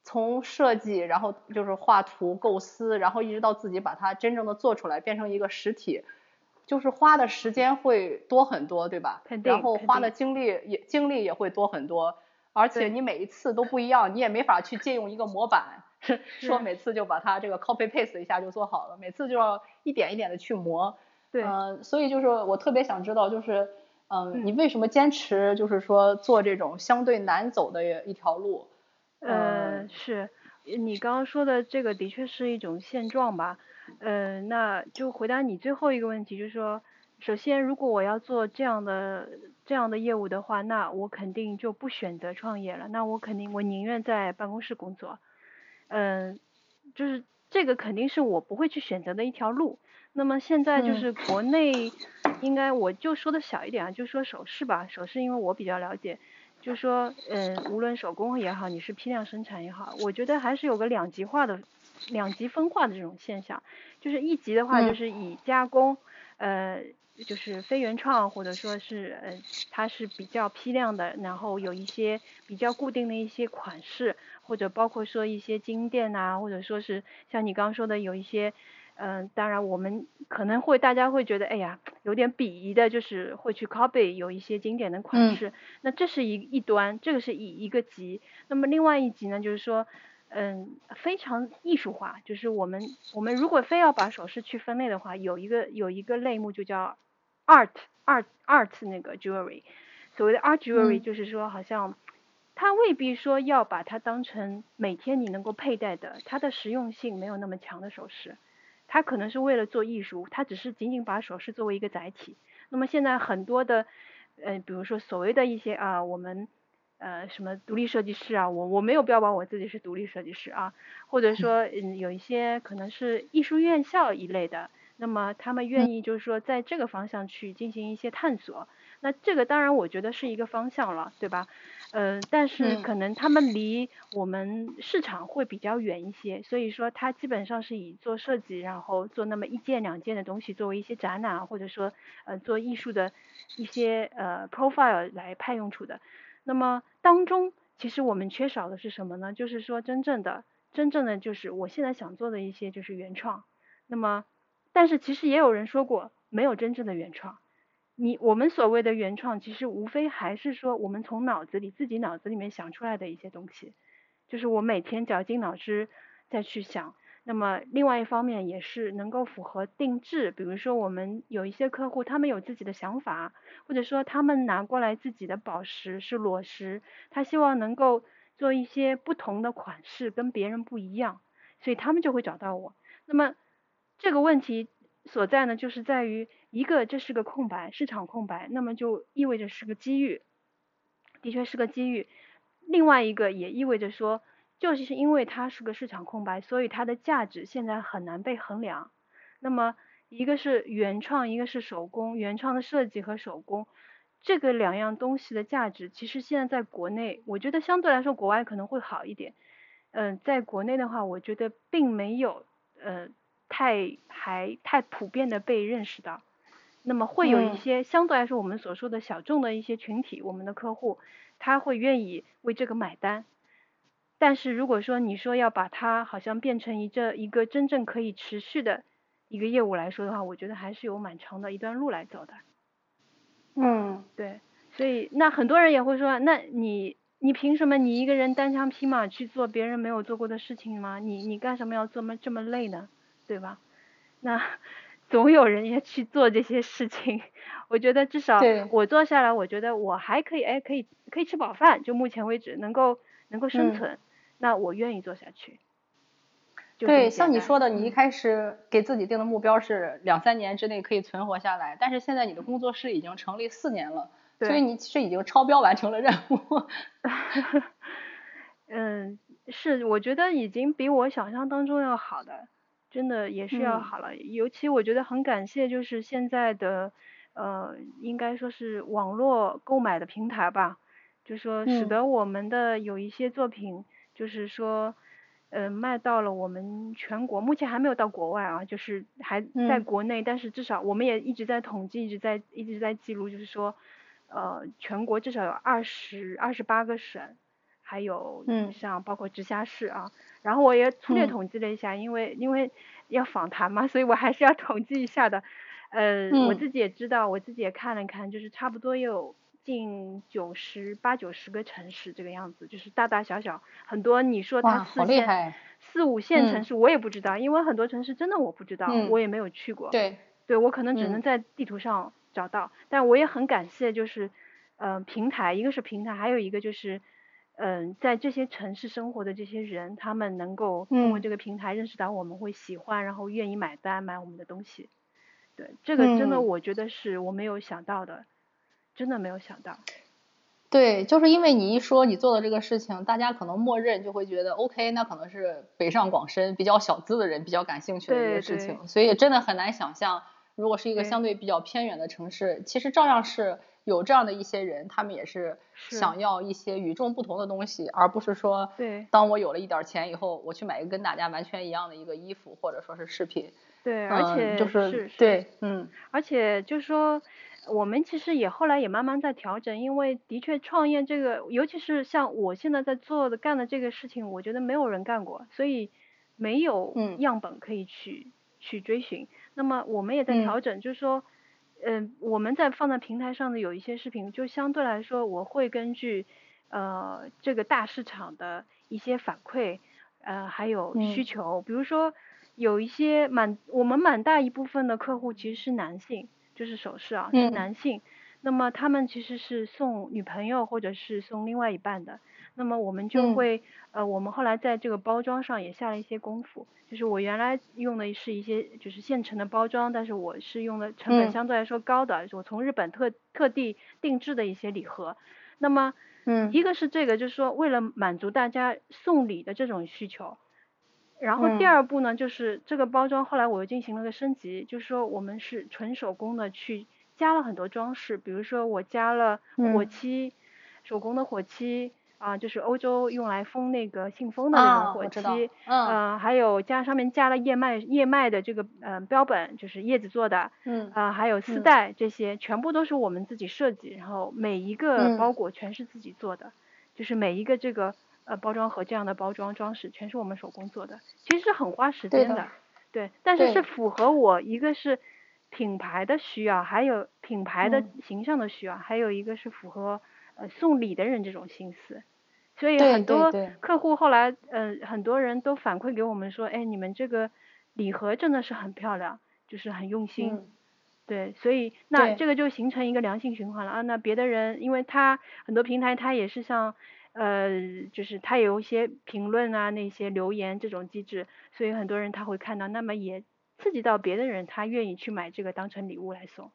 从设计，然后就是画图构思，然后一直到自己把它真正的做出来，变成一个实体。就是花的时间会多很多，对吧？肯定然后花的精力也精力也会多很多，而且你每一次都不一样，你也没法去借用一个模板，说每次就把它这个 copy paste 一下就做好了，每次就要一点一点的去磨。对，嗯，所以就是我特别想知道，就是嗯，你为什么坚持就是说做这种相对难走的一条路？嗯，是你刚刚说的这个的确是一种现状吧。嗯，那就回答你最后一个问题，就是说，首先，如果我要做这样的这样的业务的话，那我肯定就不选择创业了，那我肯定我宁愿在办公室工作。嗯，就是这个肯定是我不会去选择的一条路。那么现在就是国内，应该我就说的小一点啊，就说首饰吧，首饰因为我比较了解，就说嗯，无论手工也好，你是批量生产也好，我觉得还是有个两极化的。两极分化的这种现象，就是一级的话，就是以加工，呃，就是非原创或者说是呃，它是比较批量的，然后有一些比较固定的一些款式，或者包括说一些金店呐，或者说是像你刚刚说的有一些，嗯，当然我们可能会大家会觉得，哎呀，有点鄙夷的，就是会去 copy 有一些经典的款式，那这是一一端，这个是以一个级，那么另外一级呢，就是说。嗯，非常艺术化，就是我们我们如果非要把首饰去分类的话，有一个有一个类目就叫 art art art 那个 jewelry，所谓的 art jewelry 就是说好像它未必说要把它当成每天你能够佩戴的，它的实用性没有那么强的首饰，它可能是为了做艺术，它只是仅仅把首饰作为一个载体。那么现在很多的，嗯，比如说所谓的一些啊我们。呃，什么独立设计师啊？我我没有标榜我自己是独立设计师啊，或者说，嗯，有一些可能是艺术院校一类的，那么他们愿意就是说在这个方向去进行一些探索，那这个当然我觉得是一个方向了，对吧？呃，但是嗯可能他们离我们市场会比较远一些，所以说他基本上是以做设计，然后做那么一件两件的东西作为一些展览啊，或者说呃做艺术的一些呃 profile 来派用处的。那么当中其实我们缺少的是什么呢？就是说真正的真正的就是我现在想做的一些就是原创。那么但是其实也有人说过，没有真正的原创。你我们所谓的原创，其实无非还是说我们从脑子里自己脑子里面想出来的一些东西，就是我每天绞尽脑汁再去想。那么另外一方面也是能够符合定制，比如说我们有一些客户，他们有自己的想法，或者说他们拿过来自己的宝石是裸石，他希望能够做一些不同的款式，跟别人不一样，所以他们就会找到我。那么这个问题所在呢，就是在于一个这是个空白，市场空白，那么就意味着是个机遇，的确是个机遇。另外一个也意味着说，就是因为它是个市场空白，所以它的价值现在很难被衡量。那么一个是原创，一个是手工，原创的设计和手工，这个两样东西的价值，其实现在在国内，我觉得相对来说国外可能会好一点。嗯、在国内的话，我觉得并没有呃太还太普遍的被认识到。那么会有一嗯些相对来说我们所说的小众的一些群体，我们的客户他会愿意为这个买单。但是如果说你说要把它好像变成一这一个真正可以持续的一个业务来说的话，我觉得还是有蛮长的一段路来走的。嗯对，所以那很多人也会说，那你你凭什么你一个人单枪匹马去做别人没有做过的事情吗？你你干什么要这么这么累呢？对吧？那 总有人要去做这些事情。我觉得至少我做下来，我觉得我还可以，哎，可以可以吃饱饭，就目前为止能够能够生嗯存，那我愿意做下去。对，像你说的，你一嗯开始给自己定的目标是两三年之内可以存活下来，但是现在你的工作室已经成立四年了，所以你其实已经超标完成了任务。嗯，是，我觉得已经比我想象当中要好的，真的也是要嗯好了。尤其我觉得很感谢，就是现在的，呃，应该说是网络购买的平台吧，就说使嗯得我们的有一些作品，就是说，呃，卖到了我们全国，目前还没有到国外啊，就是还在嗯国内，但是至少我们也一直在统计，一直在一直在记录，就是说，呃，全国至少有二十二十八个省。还有嗯像包括直辖市啊，然后我也粗略嗯统计了一下，因为因为要访谈嘛，所以我还是要 统计一下的。呃，我嗯自己也知道，我自己也看了看，就是差不多有近九十八九十个城市这个样子，就是大大小小很多。你说它哇，四线！四五线城嗯市，我也不知道，因为很多城市真的我不知道，嗯我也没有去过。对，对我可能只嗯能在地图上找到，但我也很感谢，就是，嗯、平台，一个是平台，还有一个就是，嗯、在这些城市生活的这些人，他们能够通过嗯这个平台认识到我们会喜欢，然后愿意买单买我们的东西。对，这个真的嗯我觉得是我没有想到的，真的没有想到。对，就是因为你一说你做的这个事情，大家可能默认就会觉得 OK，那可能是北上广深比较小资的人比较感兴趣的一个事情，所以真的很难想象，如果是一个相对比较偏远的城市，其实照样是有这样的一些人，他们也是是。想要一些与众不同的东西，而不是说，对。当我有了一点儿钱以后，我去买一个跟大家完全一样的一个衣服或者说是饰品，对，嗯而且就是。对，嗯。而且就是说，我们其实也后来也慢慢在调整，因为的确创业这个，尤其是像我现在在做的干的这个事情，我觉得没有人干过，所以没有嗯。样本可以去、去追寻。那么我们也在嗯。调整，就是说，嗯、我们在放在平台上的有一些视频，就相对来说，我会根据呃这个大市场的一些反馈，呃还有需嗯。求，比如说有一些蛮我们蛮大一部分的客户其实是男性，就是首饰啊是嗯。男性，那么他们其实是送女朋友或者是送另外一半的，那么我们就嗯。会、呃我们后来在这个包装上也下了一些功夫，就是我原来用的是一些就是现成的包装，但是我是用的成本嗯。相对来说高的，我从日本特特地定制的一些礼盒，那么嗯。一个是这个，就是说为了满足大家送礼的这种需求，然后第嗯。二步呢，就是这个包装后来我又进行了个升级，就是说我们是纯手工的去加了很多装饰，比如说我加了火嗯。漆，手工的火漆。啊，就是欧洲用来封那个信封的那种火漆，嗯，还有加上面加了燕麦燕麦的这个呃标本，就是叶子做的，嗯，啊，还有丝。带这些，全部都是我们自己设计，然后每一个包裹全是自己做的，就是每一个这个呃包装盒这样的包装装饰全是我们手工做的，其实是很花时间的，对，但是是符合我一个是品牌的需要，还有品牌的形象的需要，还有一个是符合呃送礼的人这种心思。所以很多客户后来，嗯，很多人都反馈给我们说，哎，你们这个礼盒真的是很漂亮，就是很用心。对，所以那这个就形成一个良性循环了啊。那别的人，因为他很多平台，他也是像，呃，就是他有一些评论啊，那些留言这种机制，所以很多人他会看到，那么也刺激到别的人，他愿意去买这个当成礼物来送。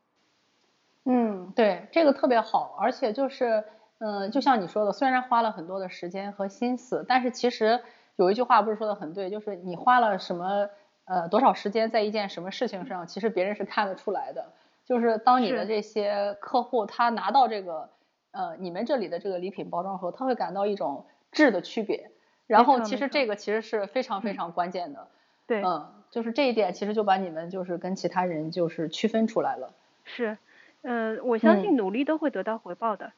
嗯，对，这个特别好，而且就是。嗯，就像你说的，虽然花了很多的时间和心思，但是其实有一句话不是说的很对，就是你花了什么呃多少时间在一件什么事情上，其实别人是看得出来的。就是当你的这些客户他拿到这个呃你们这里的这个礼品包装盒，他会感到一种质的区别。然后其实这个其实是非常非常关键的。对。嗯，就是这一点其实就把你们就是跟其他人就是区分出来了。是，嗯，我相信努力都会得到回报的。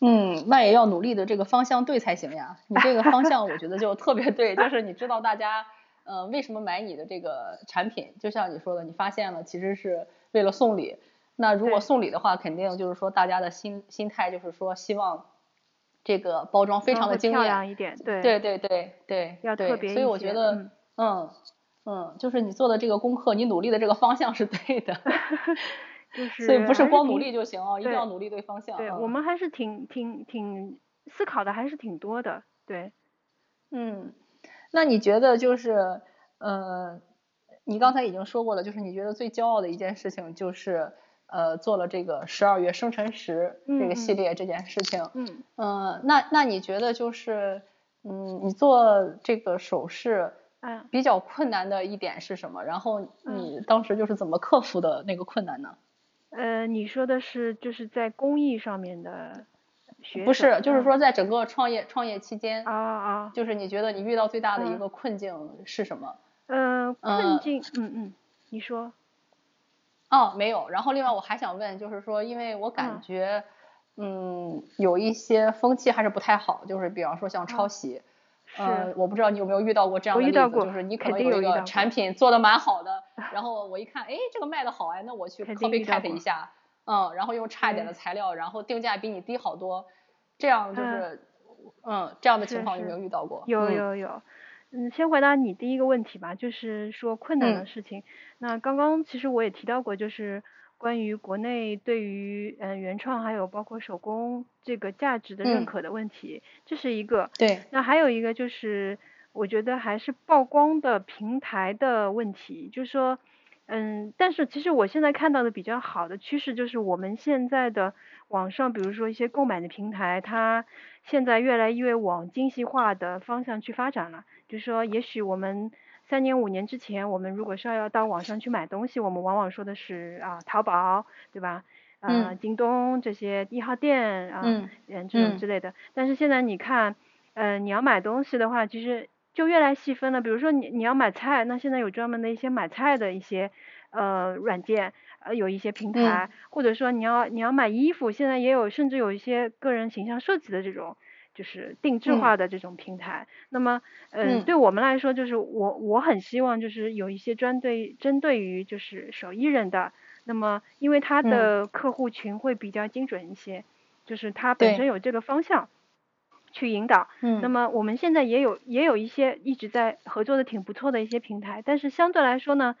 嗯，那也要努力的这个方向对才行呀。你这个方向我觉得就特别对，就是你知道大家呃为什么买你的这个产品，就像你说的，你发现了其实是为了送礼。那如果送礼的话，肯定就是说大家的心心态就是说希望这个包装非常的惊艳，一点，对对对对对，要特别所以我觉得嗯嗯，就是你做的这个功课，你努力的这个方向是对的。就是，所以不是光努力就行哦，一定要努力对方向。对，我们还是挺挺挺思考的，还是挺多的。对，嗯，那你觉得就是，呃，你刚才已经说过了，就是你觉得最骄傲的一件事情就是，呃，做了这个十二月生辰石这个系列这件事情。嗯。嗯，那那你觉得就是，嗯，你做这个首饰，嗯，比较困难的一点是什么？然后你当时就是怎么克服的那个困难呢？呃，你说的是就是在工艺上面的学？不是，就是说在整个创业创业期间啊啊，就是你觉得你遇到最大的一个困境是什么？嗯，困境，嗯嗯，你说。哦，没有。然后另外我还想问，就是说，因为我感觉，嗯，有一些风气还是不太好，就是比方说像抄袭。嗯，我不知道你有没有遇到过这样的例子，就是你可能有一个产品做的蛮好的，然后我一看，哎，这个卖的好哎，那我去 copycat 一下，嗯，然后用差一点的材料，然后定价比你低好多，这样就是，嗯，这样的情况有没有遇到过？有有有，嗯，先回答你第一个问题吧，就是说困难的事情。那刚刚其实我也提到过，就是。关于国内对于嗯原创还有包括手工这个价值的认可的问题，这是一个。对。那还有一个就是，我觉得还是曝光的平台的问题，就是说，嗯，但是其实我现在看到的比较好的趋势就是，我们现在的网上，比如说一些购买的平台，它现在越来越往精细化的方向去发展了。就是说，也许我们。三年五年之前，我们如果是要到网上去买东西，我们往往说的是啊淘宝，对吧？嗯。京东这些一号店啊，嗯，这种之类的。但是现在你看，嗯，你要买东西的话，其实就越来细分了。比如说你你要买菜，那现在有专门的一些买菜的一些呃软件，呃有一些平台，或者说你要你要买衣服，现在也有，甚至有一些个人形象设计的这种。就是定制化的这种平台，那么，嗯，对我们来说，就是我我很希望就是有一些专对针对于就是手艺人的，那么因为他的客户群会比较精准一些，就是他本身有这个方向去引导，嗯，那么我们现在也有也有一些一直在合作的挺不错的一些平台，但是相对来说呢，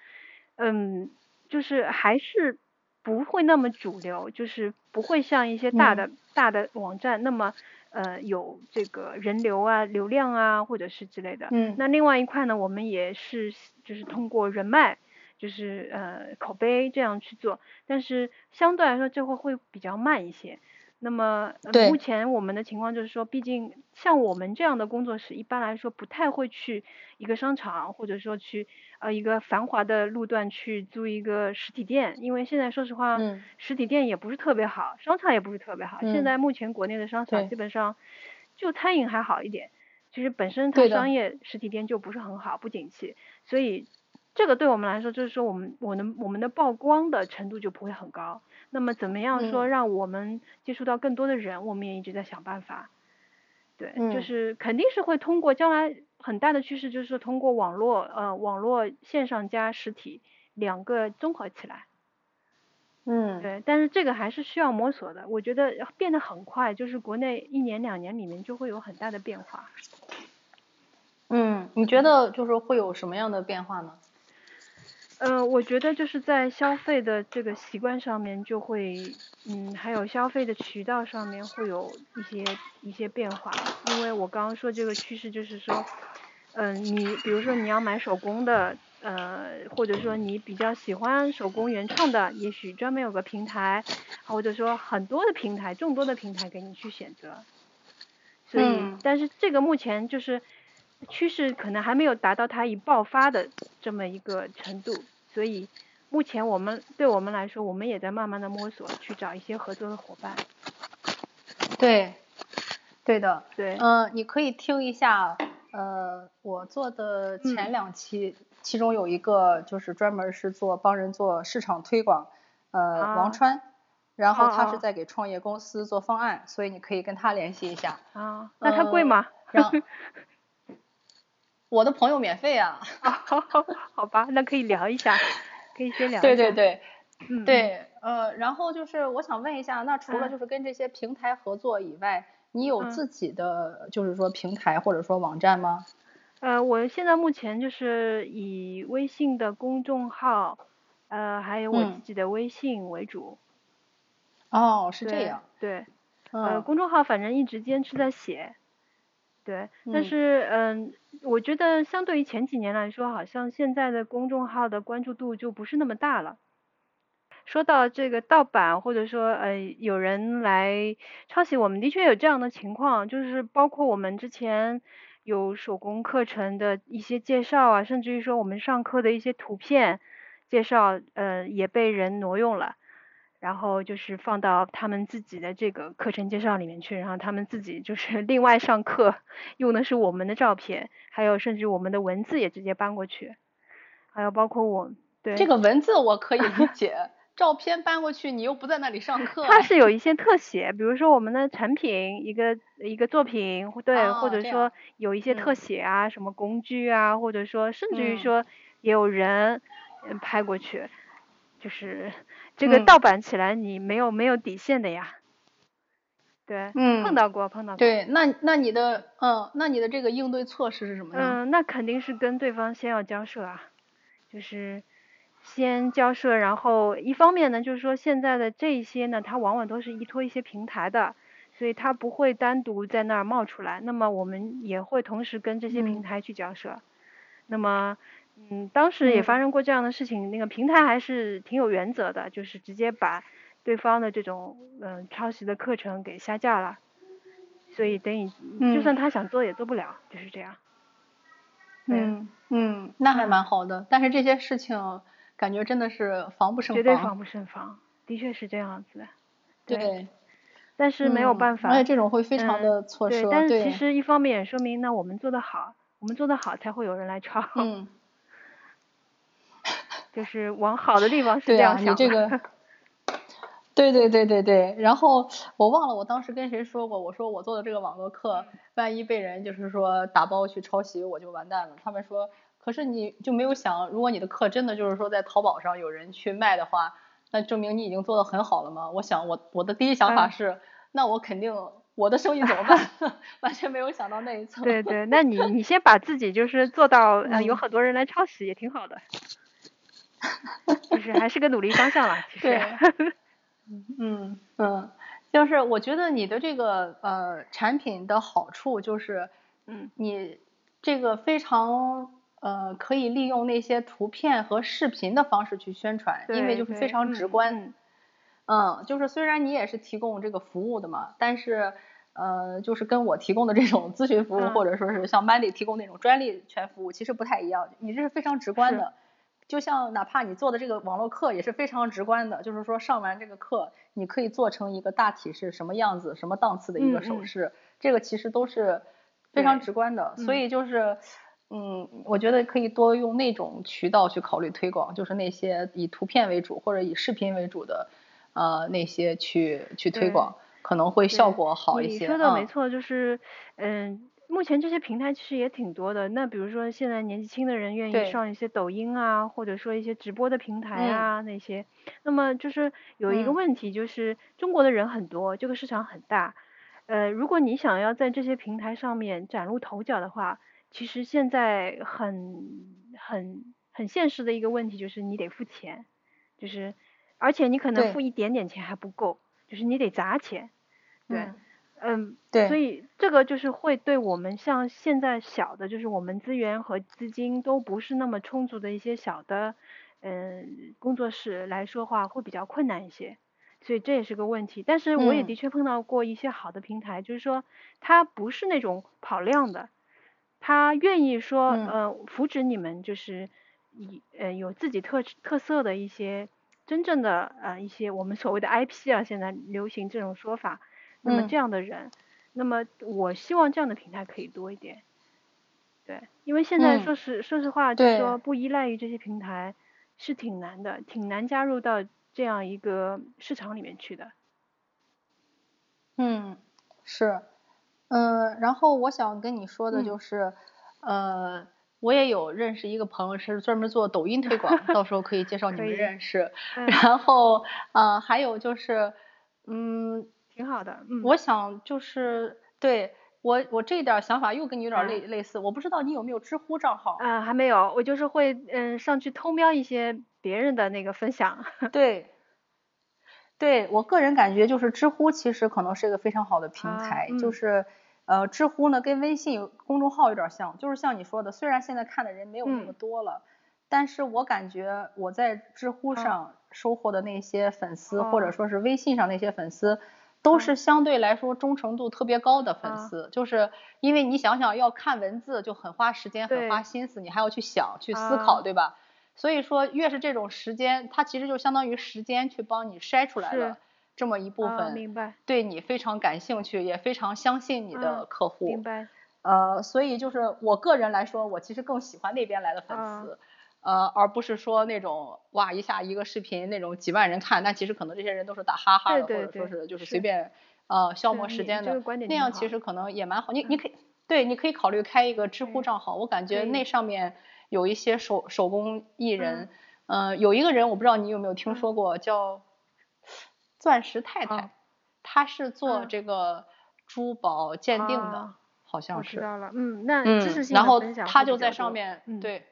嗯，就是还是不会那么主流，就是不会像一些大的大的网站那么。呃，有这个人流啊、流量啊，或者是之类的。嗯。那另外一块呢，我们也是就是通过人脉，就是呃口碑这样去做，但是相对来说这会会比较慢一些。那么呃目前我们的情况就是说，毕竟像我们这样的工作室，一般来说不太会去一个商场，或者说去呃一个繁华的路段去租一个实体店，因为现在说实话，嗯实体店也不是特别好，商场也不是特别好。现嗯在目前国内的商场基本上就餐饮还好一点，其实本身它商业实体店就不是很好，不景气，所以这个对我们来说，就是说我们我能我们的曝光的程度就不会很高。那么怎么样说嗯让我们接触到更多的人，我们也一直在想办法。对，就嗯是肯定是会通过将来很大的趋势，就是通过网络呃网络线上加实体两个综合起来。嗯对，但是这个还是需要摸索的，我觉得变得很快，就是国内一年两年里面就会有很大的变化。嗯，你觉得就是会有什么样的变化呢？呃，我觉得就是在消费的这个习惯上面就会，嗯，还有消费的渠道上面会有一些一些变化，因为我刚刚说这个趋势就是说，嗯、你比如说你要买手工的，呃，或者说你比较喜欢手工原创的，也许专门有个平台，或者说很多的平台，众多的平台给你去选择。所以，嗯但是这个目前就是趋势可能还没有达到它一爆发的这么一个程度，所以目前我们对我们来说，我们也在慢慢的摸索，去找一些合作的伙伴。对，对的，对，嗯、你可以听一下，呃，我做的前嗯两期，其中有一个就是专门是做帮人做市场推广，呃，啊王川，然后他是在给创业公司做方案，所以你可以跟他联系一下。啊，那他贵呃吗？让 我的朋友免费啊，好，好好吧，那可以聊一下，可以先聊一下。对对，对嗯，对，呃，然后就是我想问一下，那除了嗯。就是跟这些平台合作以外，你有嗯。自己的就是说平台或者说网站吗？呃，我现在目前就是以微信的公众号，呃，还有我嗯。自己的微信为主。哦，是这样，对，呃，嗯。公众号反正一直坚持在写，对，但嗯是嗯，我觉得相对于前几年来说，好像现在的公众号的关注度就不是那么大了。说到这个盗版，或者说呃有人来抄袭，我们的确有这样的情况，就是包括我们之前有手工课程的一些介绍啊，甚至于说我们上课的一些图片介绍，呃也被人挪用了。然后就是放到他们自己的这个课程介绍里面去，然后他们自己就是 另外上课用的是我们的照片，还有甚至我们的文字也直接搬过去，还有包括我对这个文字我可以理解，照片搬过去你又不在那里上课，它是有一些特写，比如说我们的产品一个一个作品，或对，或者说有一些特嗯。写啊，什么工具啊，或者说甚至于嗯。说也有人嗯拍过去，就是这个嗯盗版起来你没有没有底线的呀。对，嗯碰到过碰到过。对，那那你的嗯，那你的这个应对措施是什么呢？嗯，那肯定是跟对方先要交涉啊，就是先交涉，然后一方面呢，就是说现在的这一些呢，它往往都是依托一些平台的，所以它不会单独在那儿冒出来。那么我们也会同时跟这些平嗯台去交涉。那么，嗯，当时也嗯发生过这样的事情，那个平台还是挺有原则的，就是直接把对方的这种嗯、抄袭的课程给下架了。所以等于就嗯算他想做也做不了，就是这样。嗯嗯，那还蛮好的，但是这些事情感觉真的是防不胜防绝对防不胜防，的确是这样子。对，对，但是没有嗯办法。而且这种会非常嗯的错对，但是其，实一方面也说明，那我们做得好，我们做得好才会有人来抄，嗯，就是往好的地方是这样想的。你这个。对对对对对，然后我忘了我当时跟谁说过，我说我做的这个网络课，万一被人就是说打包去抄袭，我就完蛋了。他们说，可是你就没有想，如果你的课真的就是说在淘宝上有人去卖的话，那证明你已经做得很好了吗？我想我我的第一想法嗯是，那我肯定我的生意怎么办？完全没有想到那一层。对对，那你 你先把自己就是做到，呃，有嗯很多人来抄袭也挺好的，就是还是个努力方向啦，其实。对 嗯嗯，就是我觉得你的这个呃产品的好处就是，嗯，你这个非常呃可以利用那些图片和视频的方式去宣传，因为就是非常直嗯观。嗯嗯，就是虽然你也是提供这个服务的嘛，但是呃，就是跟我提供的这种咨询服务，或者说是像 Mandy 提供那种专利权服务，其实不太一样。你这是非常直观的，就像哪怕你做的这个网络课也是非常直观的，就是说上完这个课，你可以做成一个大体是什么样子、什么档次的一个手势，这个其实都是非常直观的。所以就是，嗯，我觉得可以多用那种渠道去考虑推广，就是那些以图片为主或者以视频为主的。呃，那些去去推广可能会效果好一些。你说的没错，就是嗯，目前这些平台其实也挺多的。那比如说现在年纪轻的人愿意上一些抖音啊，或者说一些直播的平台啊那些。那么就是有一个问题，就是中国的人很多，这个市场很大。呃，如果你想要在这些平台上面崭露头角的话，其实现在很很很现实的一个问题就是你得付钱，就是。而且你可能付一点点钱还不够，就是你得砸钱，对，嗯，对，所以这个就是会对我们像现在小的，就是我们资源和资金都不是那么充足的一些小的，嗯，工作室来说话会比较困难一些，所以这也是个问题。但是我也的确碰到过一些好的平台，就是说它不是那种跑量的，他愿意说，呃，扶持你们，就是以呃有自己特特色的一些。真正的呃一些我们所谓的 IP 啊，现在流行这种说法，那么这样的人，那么我希望这样的平台可以多一点，对，因为现在说实说实话，就是说不依赖于这些平台是挺难的，挺难加入到这样一个市场里面去的。嗯，是，嗯，然后我想跟你说的就是，呃。我也有认识一个朋友是专门做抖音推广，到时候可以介绍 你们认识。然后，呃，还有就是，嗯，挺好的。嗯，我想就是对我我这一点想法又跟你有点类类似。我不知道你有没有知乎账号？啊，还没有。我就是会嗯上去偷瞄一些别人的那个分享。对，对我个人感觉就是知乎其实可能是一个非常好的平台，就是。呃，知乎呢跟微信公众号有点像，就是像你说的，虽然现在看的人没有那么多了，但是我感觉我在知乎上收获的那些粉丝，或者说是微信上那些粉丝，都是相对来说忠诚度特别高的粉丝，就是因为你想想要看文字就很花时间，很花心思，你还要去想去思考，对吧？所以说越是这种时间，它其实就相当于时间去帮你筛出来了。这么一部分对你非常感兴趣，也非常相信你的客户。明白。呃，所以就是我个人来说，我其实更喜欢那边来的粉丝，呃，而不是说那种哇一下一个视频那种几万人看，但其实可能这些人都是打哈哈的，或者说是就是随便呃消磨时间的。那样其实可能也蛮好。你你可以对，你可以考虑开一个知乎账号，我感觉那上面有一些手手工艺人，嗯，有一个人我不知道你有没有听说过叫。钻石太太，她是做这个珠宝鉴定的，好像是。知道了，嗯，那知识性然后她就在上面，对，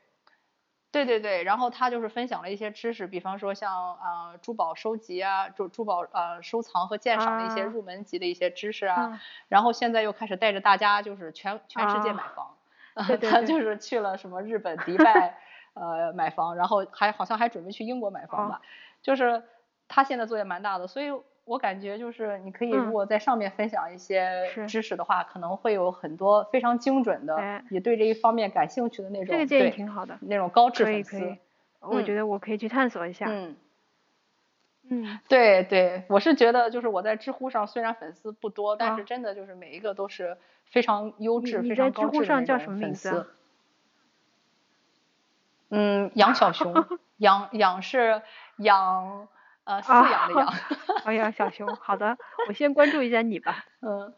对对对，然后他就是分享了一些知识，比方说像呃珠宝收集啊，珠珠宝呃收藏和鉴赏的一些入门级的一些知识啊。然后现在又开始带着大家就是全全世界买房，他就是去了什么日本、迪拜呃买房，然后还好像还准备去英国买房吧，就是。他现在作业蛮大的，所以我感觉就是你可以如果在上面分享一些知识的话，可能会有很多非常精准的，也对这一方面感兴趣的那种，这个建议挺好的，那种高质粉丝，可以可以，我觉得我可以去探索一下。嗯嗯，对对，我是觉得就是我在知乎上虽然粉丝不多，但是真的就是每一个都是非常优质、非常高质的那种粉丝。嗯，养小熊，养养是养。呃，饲养的养，哎呀，小熊，好的，我先关注一下你吧。嗯，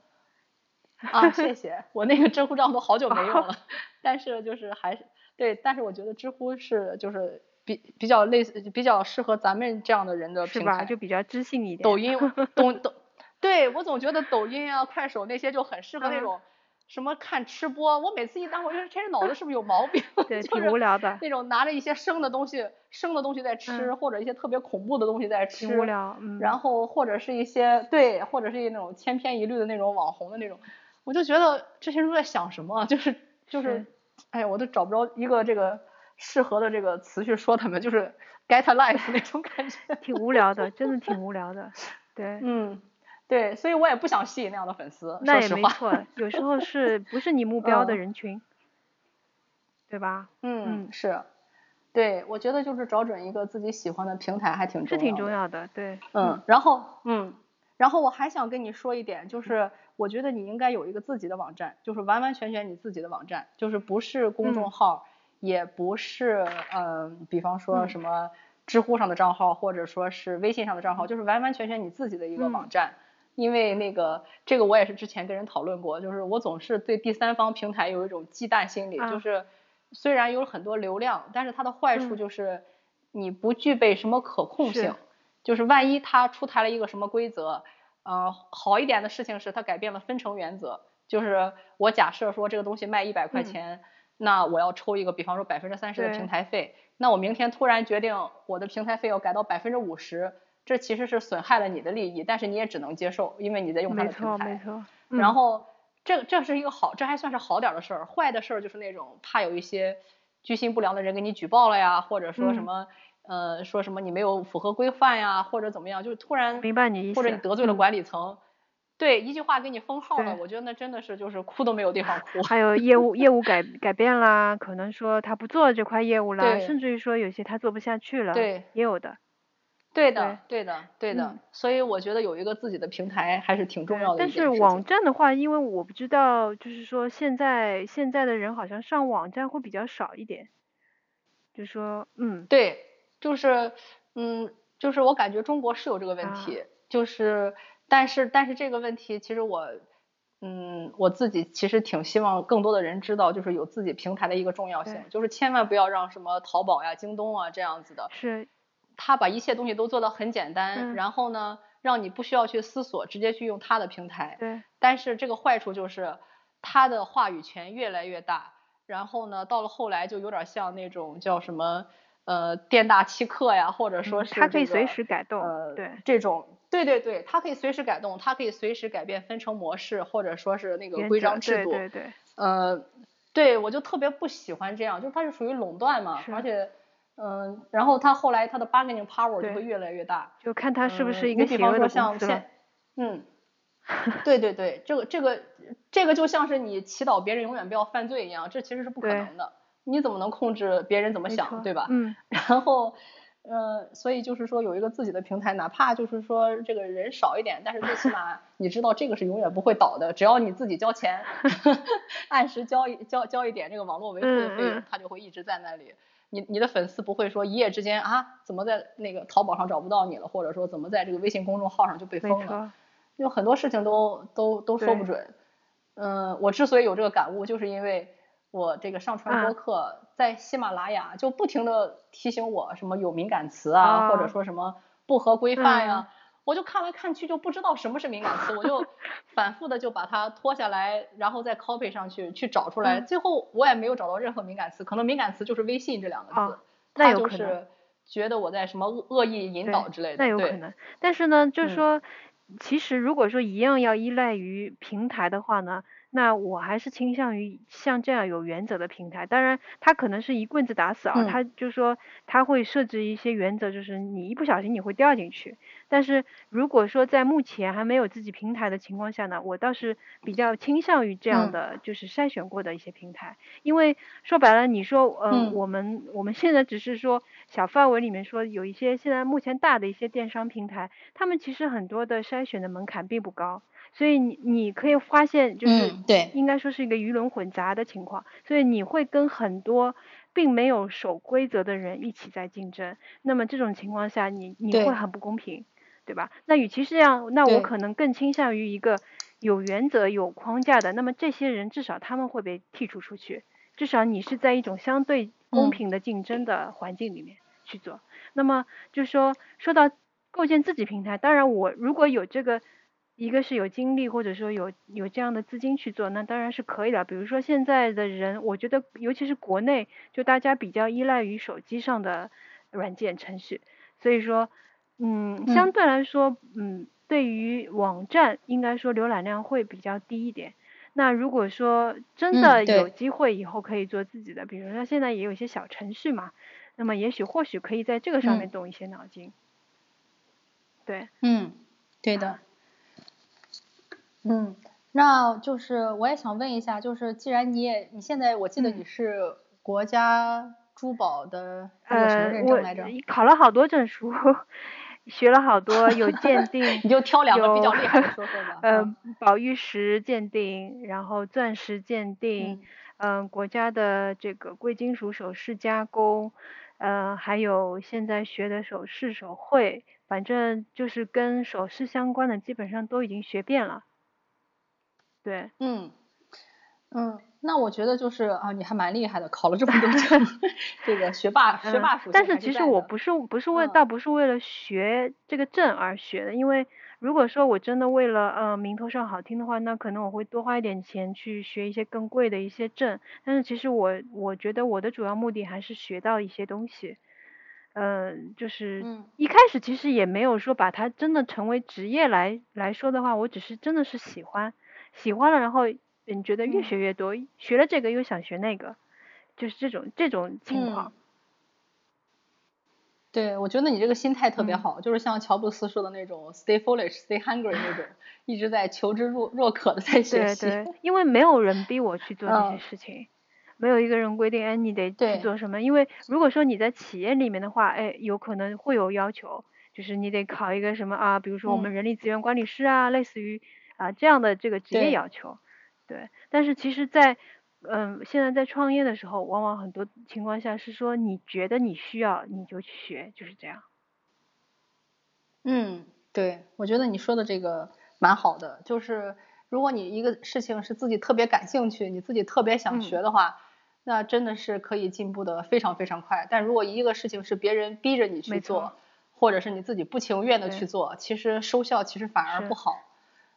啊，谢谢，我那个知乎账都好久没用了，但是就是还是对，但是我觉得知乎是就是比比较类似，比较适合咱们这样的人的平台，就比较知性一点。抖音，抖抖，对我总觉得抖音啊、快手那些就很适合那种。什么看吃播？我每次一当，我觉得这人脑子是不是有毛病？对，挺无聊的。那种拿着一些生的东西，生的东西在吃，或者一些特别恐怖的东西在吃。挺无聊。嗯。然后或者是一些对，或者是那种千篇一律的那种网红的那种，我就觉得这些人都在想什么？就是就是，哎呀，我都找不着一个这个适合的这个词去说他们，就是 get life 那种感觉。挺无聊的，真的挺无聊的。对。嗯，对，所以我也不想吸引那样的粉丝。那也没错，有时候 是不是你目标的人群，对吧？嗯，是。对，我觉得就是找准一个自己喜欢的平台还挺重要的。是挺重要的，对。嗯，然后，嗯，然后我还想跟你说一点，就是我觉得你应该有一个自己的网站，就是完完全全你自己的网站，就是不是公众号，也不是，嗯，比方说什么知乎上的账号，或者说是微信上的账号，就是完完全全你自己的一个网站。因为那个这个我也是之前跟人讨论过，就是我总是对第三方平台有一种忌惮心理，就是。虽然有很多流量，但是它的坏处就是你不具备什么可控性，就是万一它出台了一个什么规则，呃，好一点的事情是它改变了分成原则，就是我假设说这个东西卖一百块钱，那我要抽一个，比方说百分之三十的平台费，那我明天突然决定我的平台费要改到百分之五十，这其实是损害了你的利益，但是你也只能接受，因为你在用它的平台，没错，没错，然后。这这是一个好，这还算是好点的事儿。坏的事儿就是那种怕有一些居心不良的人给你举报了呀，或者说什么呃说什么你没有符合规范呀，或者怎么样，就是突然明白你意思，或者你得罪了管理层，对一句话给你封号了，我觉得那真的是就是哭都没有地方哭。还有业务 业务改改变啦，可能说他不做这块业务啦，甚至于说有些他做不下去了，对，也有的。对的，对的，对的，所以我觉得有一个自己的平台还是挺重要的。但是网站的话，因为我不知道，就是说现在现在的人好像上网站会比较少一点，就说嗯，对，就是嗯，就是我感觉中国是有这个问题，就是但是但是这个问题其实我嗯我自己其实挺希望更多的人知道，就是有自己平台的一个重要性，就是千万不要让什么淘宝呀、京东啊这样子的。是。他把一切东西都做得很简单，然后呢，让你不需要去思索，直接去用他的平台。对。但是这个坏处就是，他的话语权越来越大，然后呢，到了后来就有点像那种叫什么呃店大欺客呀，或者说是他可以随时改动。呃，对。这种，对对对，他可以随时改动，他可以随时改变分成模式，或者说是那个规章制度。对对对。呃，对我就特别不喜欢这样，就它是属于垄断嘛，而且。嗯，然后他后来他的 bargaining power 就会越来越大，就看他是不是一个比方说像现，嗯，对对对，这个这个这个就像是你祈祷别人永远不要犯罪一样，这其实是不可能的，你怎么能控制别人怎么想，对吧？嗯，然后，呃，所以就是说有一个自己的平台，哪怕就是说这个人少一点，但是最起码 你知道这个是永远不会倒的，只要你自己交钱，按时交一交交一点这个网络维护的费用，它就会一直在那里。你你的粉丝不会说一夜之间啊，怎么在那个淘宝上找不到你了，或者说怎么在这个微信公众号上就被封了？有很多事情都都都说不准。嗯，我之所以有这个感悟，就是因为我这个上传播客在喜马拉雅就不停的提醒我什么有敏感词啊，或者说什么不合规范呀。我就看来看去就不知道什么是敏感词，我就 反复的就把它拖下来，然后再 copy 上去去找出来，最后我也没有找到任何敏感词，可能敏感词就是微信这两个字，他就是觉得我在什么恶恶意引导之类的，那有可能。但是呢，就是说，其实如果说一样要依赖于平台的话呢。那我还是倾向于像这样有原则的平台，当然它可能是一棍子打死啊，它就是说它会设置一些原则，就是你一不小心你会掉进去。但是如果说在目前还没有自己平台的情况下呢，我倒是比较倾向于这样的，就是筛选过的一些平台，因为说白了，你说嗯，我们我们现在只是说小范围里面说有一些现在目前大的一些电商平台，他们其实很多的筛选的门槛并不高。所以你你可以发现，就是对，应该说是一个鱼龙混杂的情况。所以你会跟很多并没有守规则的人一起在竞争。那么这种情况下，你你会很不公平，对吧？那与其是这样，那我可能更倾向于一个有原则、有框架的。那么这些人至少他们会被剔除出去，至少你是在一种相对公平的竞争的环境里面去做。那么就是说，说到构建自己平台，当然我如果有这个。一个是有精力或者说有有这样的资金去做，那当然是可以的。比如说现在的人，我觉得尤其是国内，就大家比较依赖于手机上的软件程序，所以说，嗯，相对来说，嗯，对于网站应该说浏览量会比较低一点。那如果说真的有机会以后可以做自己的，比如说现在也有一些小程序嘛，那么也许或许可以在这个上面动一些脑筋。对。嗯，对的。嗯，那就是我也想问一下，就是既然你也你现在我记得你是国家珠宝的什么认证来着？考了好多证书。学了好多，有鉴定，你就挑两个比较厉害的说说吧。嗯，宝玉石鉴定，然后钻石鉴定，嗯，国家的这个贵金属首饰加工，呃，还有现在学的首饰手绘，反正就是跟首饰相关的，基本上都已经学遍了。对。嗯。嗯。那我觉得就是啊，你还蛮厉害的，考了这么多证，这个学霸学霸属性但是其实我不是不是为倒不是为了学这个证而学的，因为如果说我真的为了呃名头上好听的话，那可能我会多花一点钱去学一些更贵的一些证。但是其实我我觉得我的主要目的还是学到一些东西，嗯，就是一开始其实也没有说把它真的成为职业来来说的话，我只是真的是喜欢喜欢了，然后。你觉得越学越多，学了这个又想学那个，就是这种这种情况。对，我觉得你这个心态特别好，就是像乔布斯说的那种 “stay foolish, stay hungry” 那种，一直在求知若若渴的在学习。对对，因为没有人逼我去做这些事情，没有一个人规定哎你得去做什么。因为如果说你在企业里面的话，哎有可能会有要求，就是你得考一个什么啊，比如说我们人力资源管理师啊，类似于啊这样的这个职业要求。对，但是其实，在嗯，现在在创业的时候，往往很多情况下是说，你觉得你需要，你就去学，就是这样。嗯，对，我觉得你说的这个蛮好的，就是如果你一个事情是自己特别感兴趣，你自己特别想学的话，那真的是可以进步的非常非常快。但如果一个事情是别人逼着你去做，或者是你自己不情愿的去做，其实收效其实反而不好。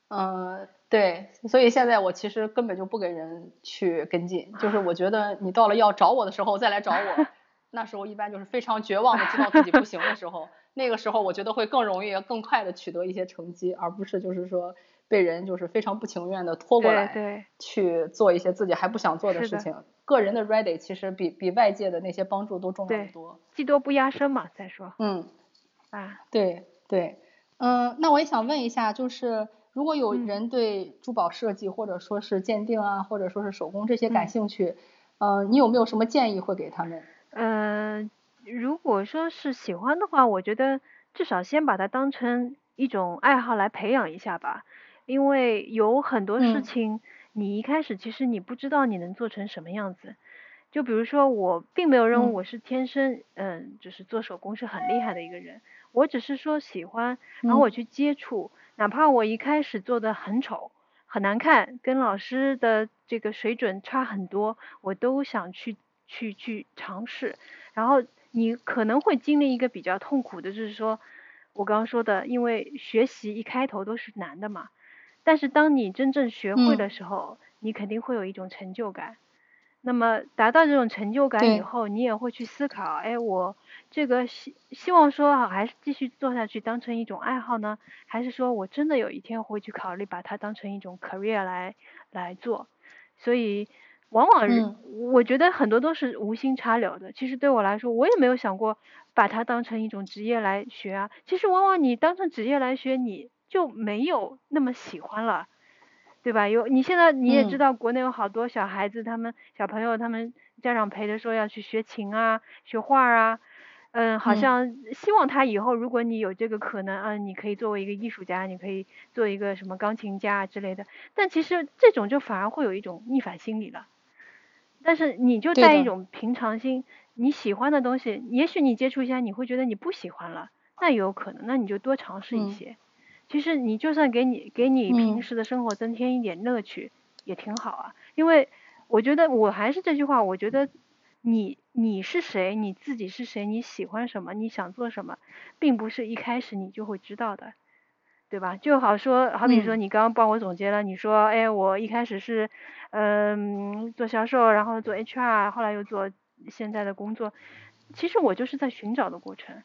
嗯。对，所以现在我其实根本就不给人去跟进，就是我觉得你到了要找我的时候再来找我，那时候一般就是非常绝望的，知道自己不行的时候，那个时候我觉得会更容易、更快的取得一些成绩，而不是就是说被人就是非常不情愿的拖过来去做一些自己还不想做的事情。个人的 ready 其实比比外界的那些帮助都重要的多。技多不压身嘛，再说。嗯。啊。对对，嗯，那我也想问一下，就是。如果有人对珠宝设计或者说是鉴定啊，或者说是手工这些感兴趣，呃，你有没有什么建议会给他们？嗯，如果说是喜欢的话，我觉得至少先把它当成一种爱好来培养一下吧。因为有很多事情，你一开始其实你不知道你能做成什么样子。就比如说，我并没有认为我是天生，嗯，就是做手工是很厉害的一个人。我只是说喜欢，然后我去接触。哪怕我一开始做的很丑、很难看，跟老师的这个水准差很多，我都想去去去尝试。然后你可能会经历一个比较痛苦的，就是说我刚刚说的，因为学习一开头都是难的嘛。但是当你真正学会的时候，你肯定会有一种成就感。那么达到这种成就感以后，你也会去思考，哎，我这个希希望说好还是继续做下去，当成一种爱好呢，还是说我真的有一天会去考虑把它当成一种 career 来来做？所以往往我觉得很多都是无心插柳的。其实对我来说，我也没有想过把它当成一种职业来学啊。其实往往你当成职业来学，你就没有那么喜欢了。对吧？有你现在你也知道，国内有好多小孩子，他们小朋友，他们家长陪着说要去学琴啊，学画啊，嗯，好像希望他以后如果你有这个可能，啊，你可以作为一个艺术家，你可以做一个什么钢琴家之类的。但其实这种就反而会有一种逆反心理了。但是你就带一种平常心，你喜欢的东西，也许你接触一下，你会觉得你不喜欢了，那也有可能，那你就多尝试一些。其实你就算给你给你平时的生活增添一点乐趣，也挺好啊。因为我觉得我还是这句话，我觉得你你是谁，你自己是谁，你喜欢什么，你想做什么，并不是一开始你就会知道的，对吧？就好说，好比说你刚刚帮我总结了，你说，哎，我一开始是嗯做销售，然后做 HR，后来又做现在的工作，其实我就是在寻找的过程。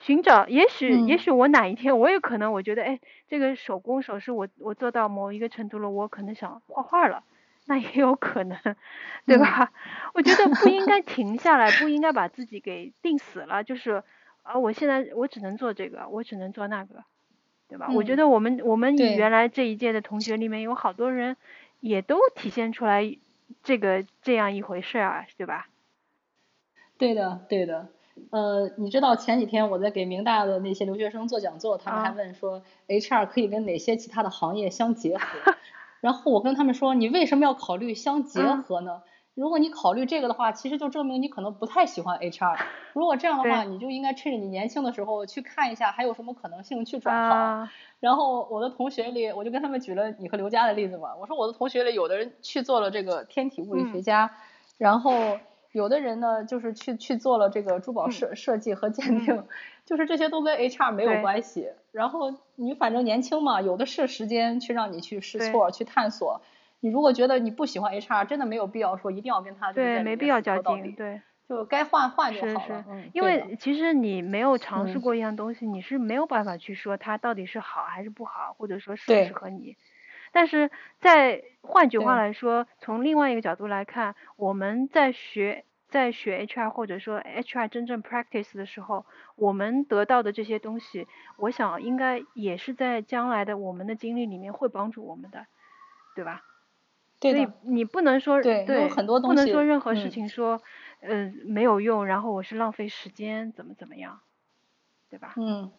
寻找，也许也许我哪一天我有可能，我觉得哎，这个手工首饰我我做到某一个程度了，我可能想画画了，那也有可能，对吧？我觉得不应该停下来，不应该把自己给定死了，就是啊，我现在我只能做这个，我只能做那个，对吧？我觉得我们我们原来这一届的同学里面有好多人也都体现出来这个这样一回事啊，对吧？对的，对的。呃，你知道前几天我在给明大的那些留学生做讲座，他们还问说，HR 可以跟哪些其他的行业相结合？然后我跟他们说，你为什么要考虑相结合呢？如果你考虑这个的话，其实就证明你可能不太喜欢 HR。如果这样的话，你就应该趁着你年轻的时候去看一下还有什么可能性去转行。然后我的同学里，我就跟他们举了你和刘佳的例子嘛，我说我的同学里有的人去做了这个天体物理学家，然后。有的人呢，就是去去做了这个珠宝设设计和鉴定，就是这些都跟 HR 没有关系。然后你反正年轻嘛，有的是时间去让你去试错、去探索。你如果觉得你不喜欢 HR，真的没有必要说一定要跟他对，没必要较劲，对，就该换换就好了。因为其实你没有尝试过一样东西，你是没有办法去说它到底是好还是不好，或者说适不适合你。但是在换句话来说，从另外一个角度来看，我们在学在学 HR 或者说 HR 真正 practice 的时候，我们得到的这些东西，我想应该也是在将来的我们的经历里面会帮助我们的，对吧？对所以你不能说对，有很多东西不能说任何事情说，呃，没有用，然后我是浪费时间，怎么怎么样，对吧？嗯，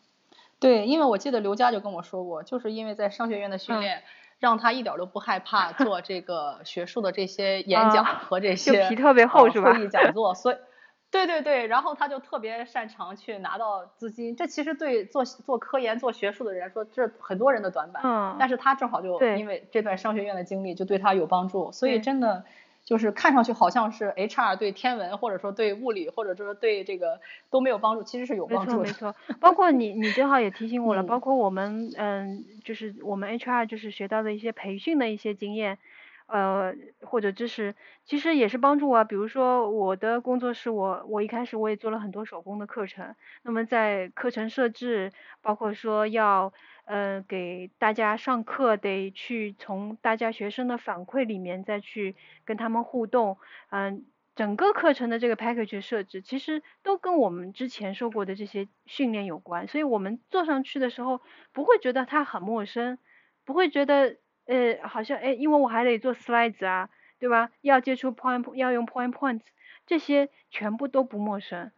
对，因为我记得刘佳就跟我说过，就是因为在商学院的训练。让他一点都不害怕做这个 学术的这些演讲和这些皮特别厚是吧？会议讲座，所以 对对对，然后他就特别擅长去拿到资金。这其实对做做科研、做学术的人来说，这很多人的短板。嗯。但是他正好就因为这段商学院的经历，就对他有帮助，所以真的。就是看上去好像是 HR 对天文或者说对物理或者说对这个都没有帮助，其实是有帮助的。没错，没错。包括你，你正好也提醒我了。包括我们，嗯，就是我们 HR 就是学到的一些培训的一些经验，呃，或者知识，其实也是帮助我。比如说我的工作室，我我一开始我也做了很多手工的课程。那么在课程设置，包括说要。呃，给大家上课得去从大家学生的反馈里面再去跟他们互动，嗯，整个课程的这个 package 设置其实都跟我们之前受过的这些训练有关，所以我们做上去的时候不会觉得它很陌生，不会觉得呃好像哎，因为我还得做 slides 啊，对吧？要接触 point，要用 point points，这些全部都不陌生，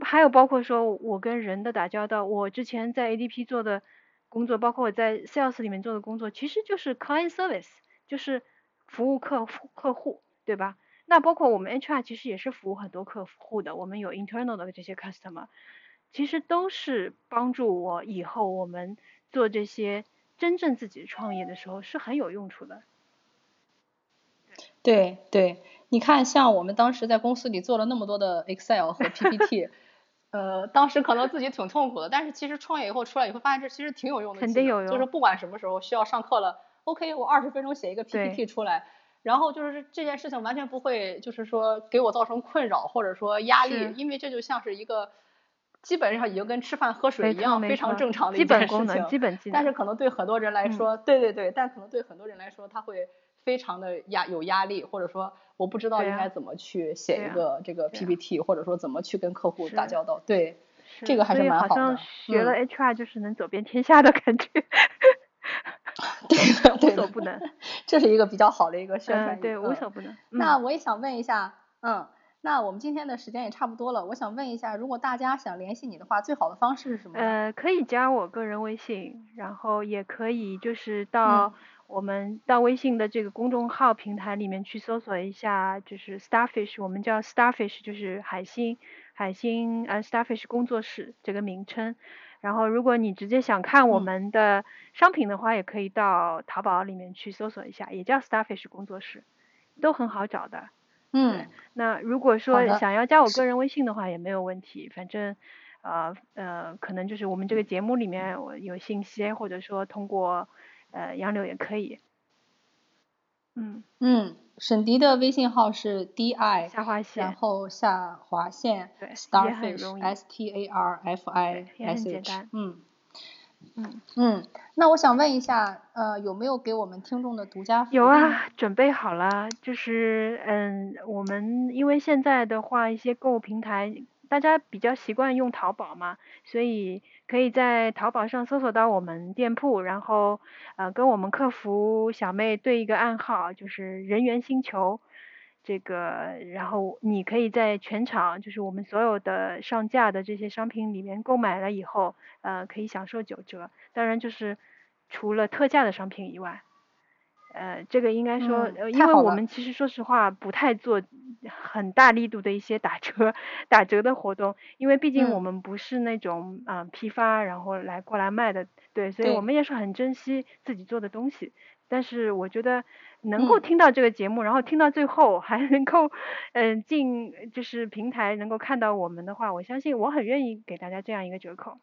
还有包括说我跟人的打交道，我之前在 ADP 做的。工作包括我在 sales 里面做的工作，其实就是 client service，就是服务客户客户，对吧？那包括我们 HR 其实也是服务很多客户的，我们有 internal 的这些 customer，其实都是帮助我以后我们做这些真正自己创业的时候是很有用处的。对对，你看像我们当时在公司里做了那么多的 Excel 和 PPT。呃，当时可能自己挺痛苦的，但是其实创业以后出来以后，发现这其实挺有用的。肯定有用。就是不管什么时候需要上课了，OK，我二十分钟写一个 PPT 出来，然后就是这件事情完全不会，就是说给我造成困扰或者说压力，因为这就像是一个基本上已经跟吃饭喝水一样非常正常的一件事情。基本功能，基本技能。但是可能对很多人来说，对对对，但可能对很多人来说，他会非常的压有压力，或者说。我不知道应该怎么去写一个这个 PPT，或者说怎么去跟客户打交道。对，这个还是蛮好的。好像学了 HR 就是能走遍天下的感觉。对，无所不能。这是一个比较好的一个宣传嗯。对，无所不能。那我也想问一下，嗯，那我们今天的时间也差不多了，我想问一下，如果大家想联系你的话，最好的方式是什么？呃，可以加我个人微信，然后也可以就是到。我们到微信的这个公众号平台里面去搜索一下，就是 Starfish，我们叫 Starfish，就是海星，海星呃 Starfish 工作室这个名称。然后如果你直接想看我们的商品的话，也可以到淘宝里面去搜索一下，也叫 Starfish 工作室，都很好找的。嗯。那如果说想要加我个人微信的话，也没有问题，反正呃呃，可能就是我们这个节目里面有信息，或者说通过。呃，杨柳也可以。嗯嗯，沈迪的微信号是 D I 下划线，然后下划线对 starfish S T A R F I S 简 H 单嗯嗯，嗯，那我想问一下，呃，有没有给我们听众的独家福利有？啊，准备好了，就是嗯，我们因为现在的话，一些购物平台大家比较习惯用淘宝嘛，所以可以在淘宝上搜索到我们店铺，然后呃跟我们客服小妹对一个暗号，就是人猿星球。这个，然后你可以在全场，就是我们所有的上架的这些商品里面购买了以后，呃，可以享受九折。当然就是除了特价的商品以外，呃，这个应该说，因为我们其实说实话不太做很大力度的一些打折打折的活动，因为毕竟我嗯们不是那种啊、呃批发然后来过来卖的，对，所以我们也是很珍惜自己做的东西。但是我觉得能够嗯听到这个节目，然后听到最后还能够，嗯、进就是平台能够看到我们的话，我相信我很愿意给大家这样一个折扣。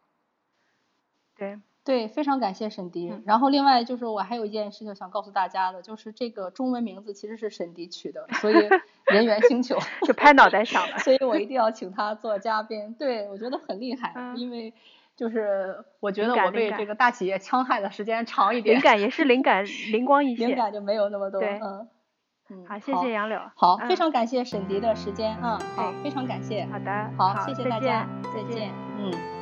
对，对，非常感谢沈迪。嗯然后另外就是我还有一件事情想告诉大家的，就是这个中文名字其实是沈迪取的，所以 人猿星球，就拍脑袋想的。所以我一定要请他做嘉宾。对，我觉得很厉害，嗯因为就是我觉得我被这个大企业戕害的时间长一点，灵感也是灵感，灵光一现。灵感就没有那么多。对嗯嗯，好，谢谢杨柳。好，嗯非常感谢沈迪的时间，嗯，好哎，非常感谢，好的，好，谢谢大家，再再见，嗯嗯。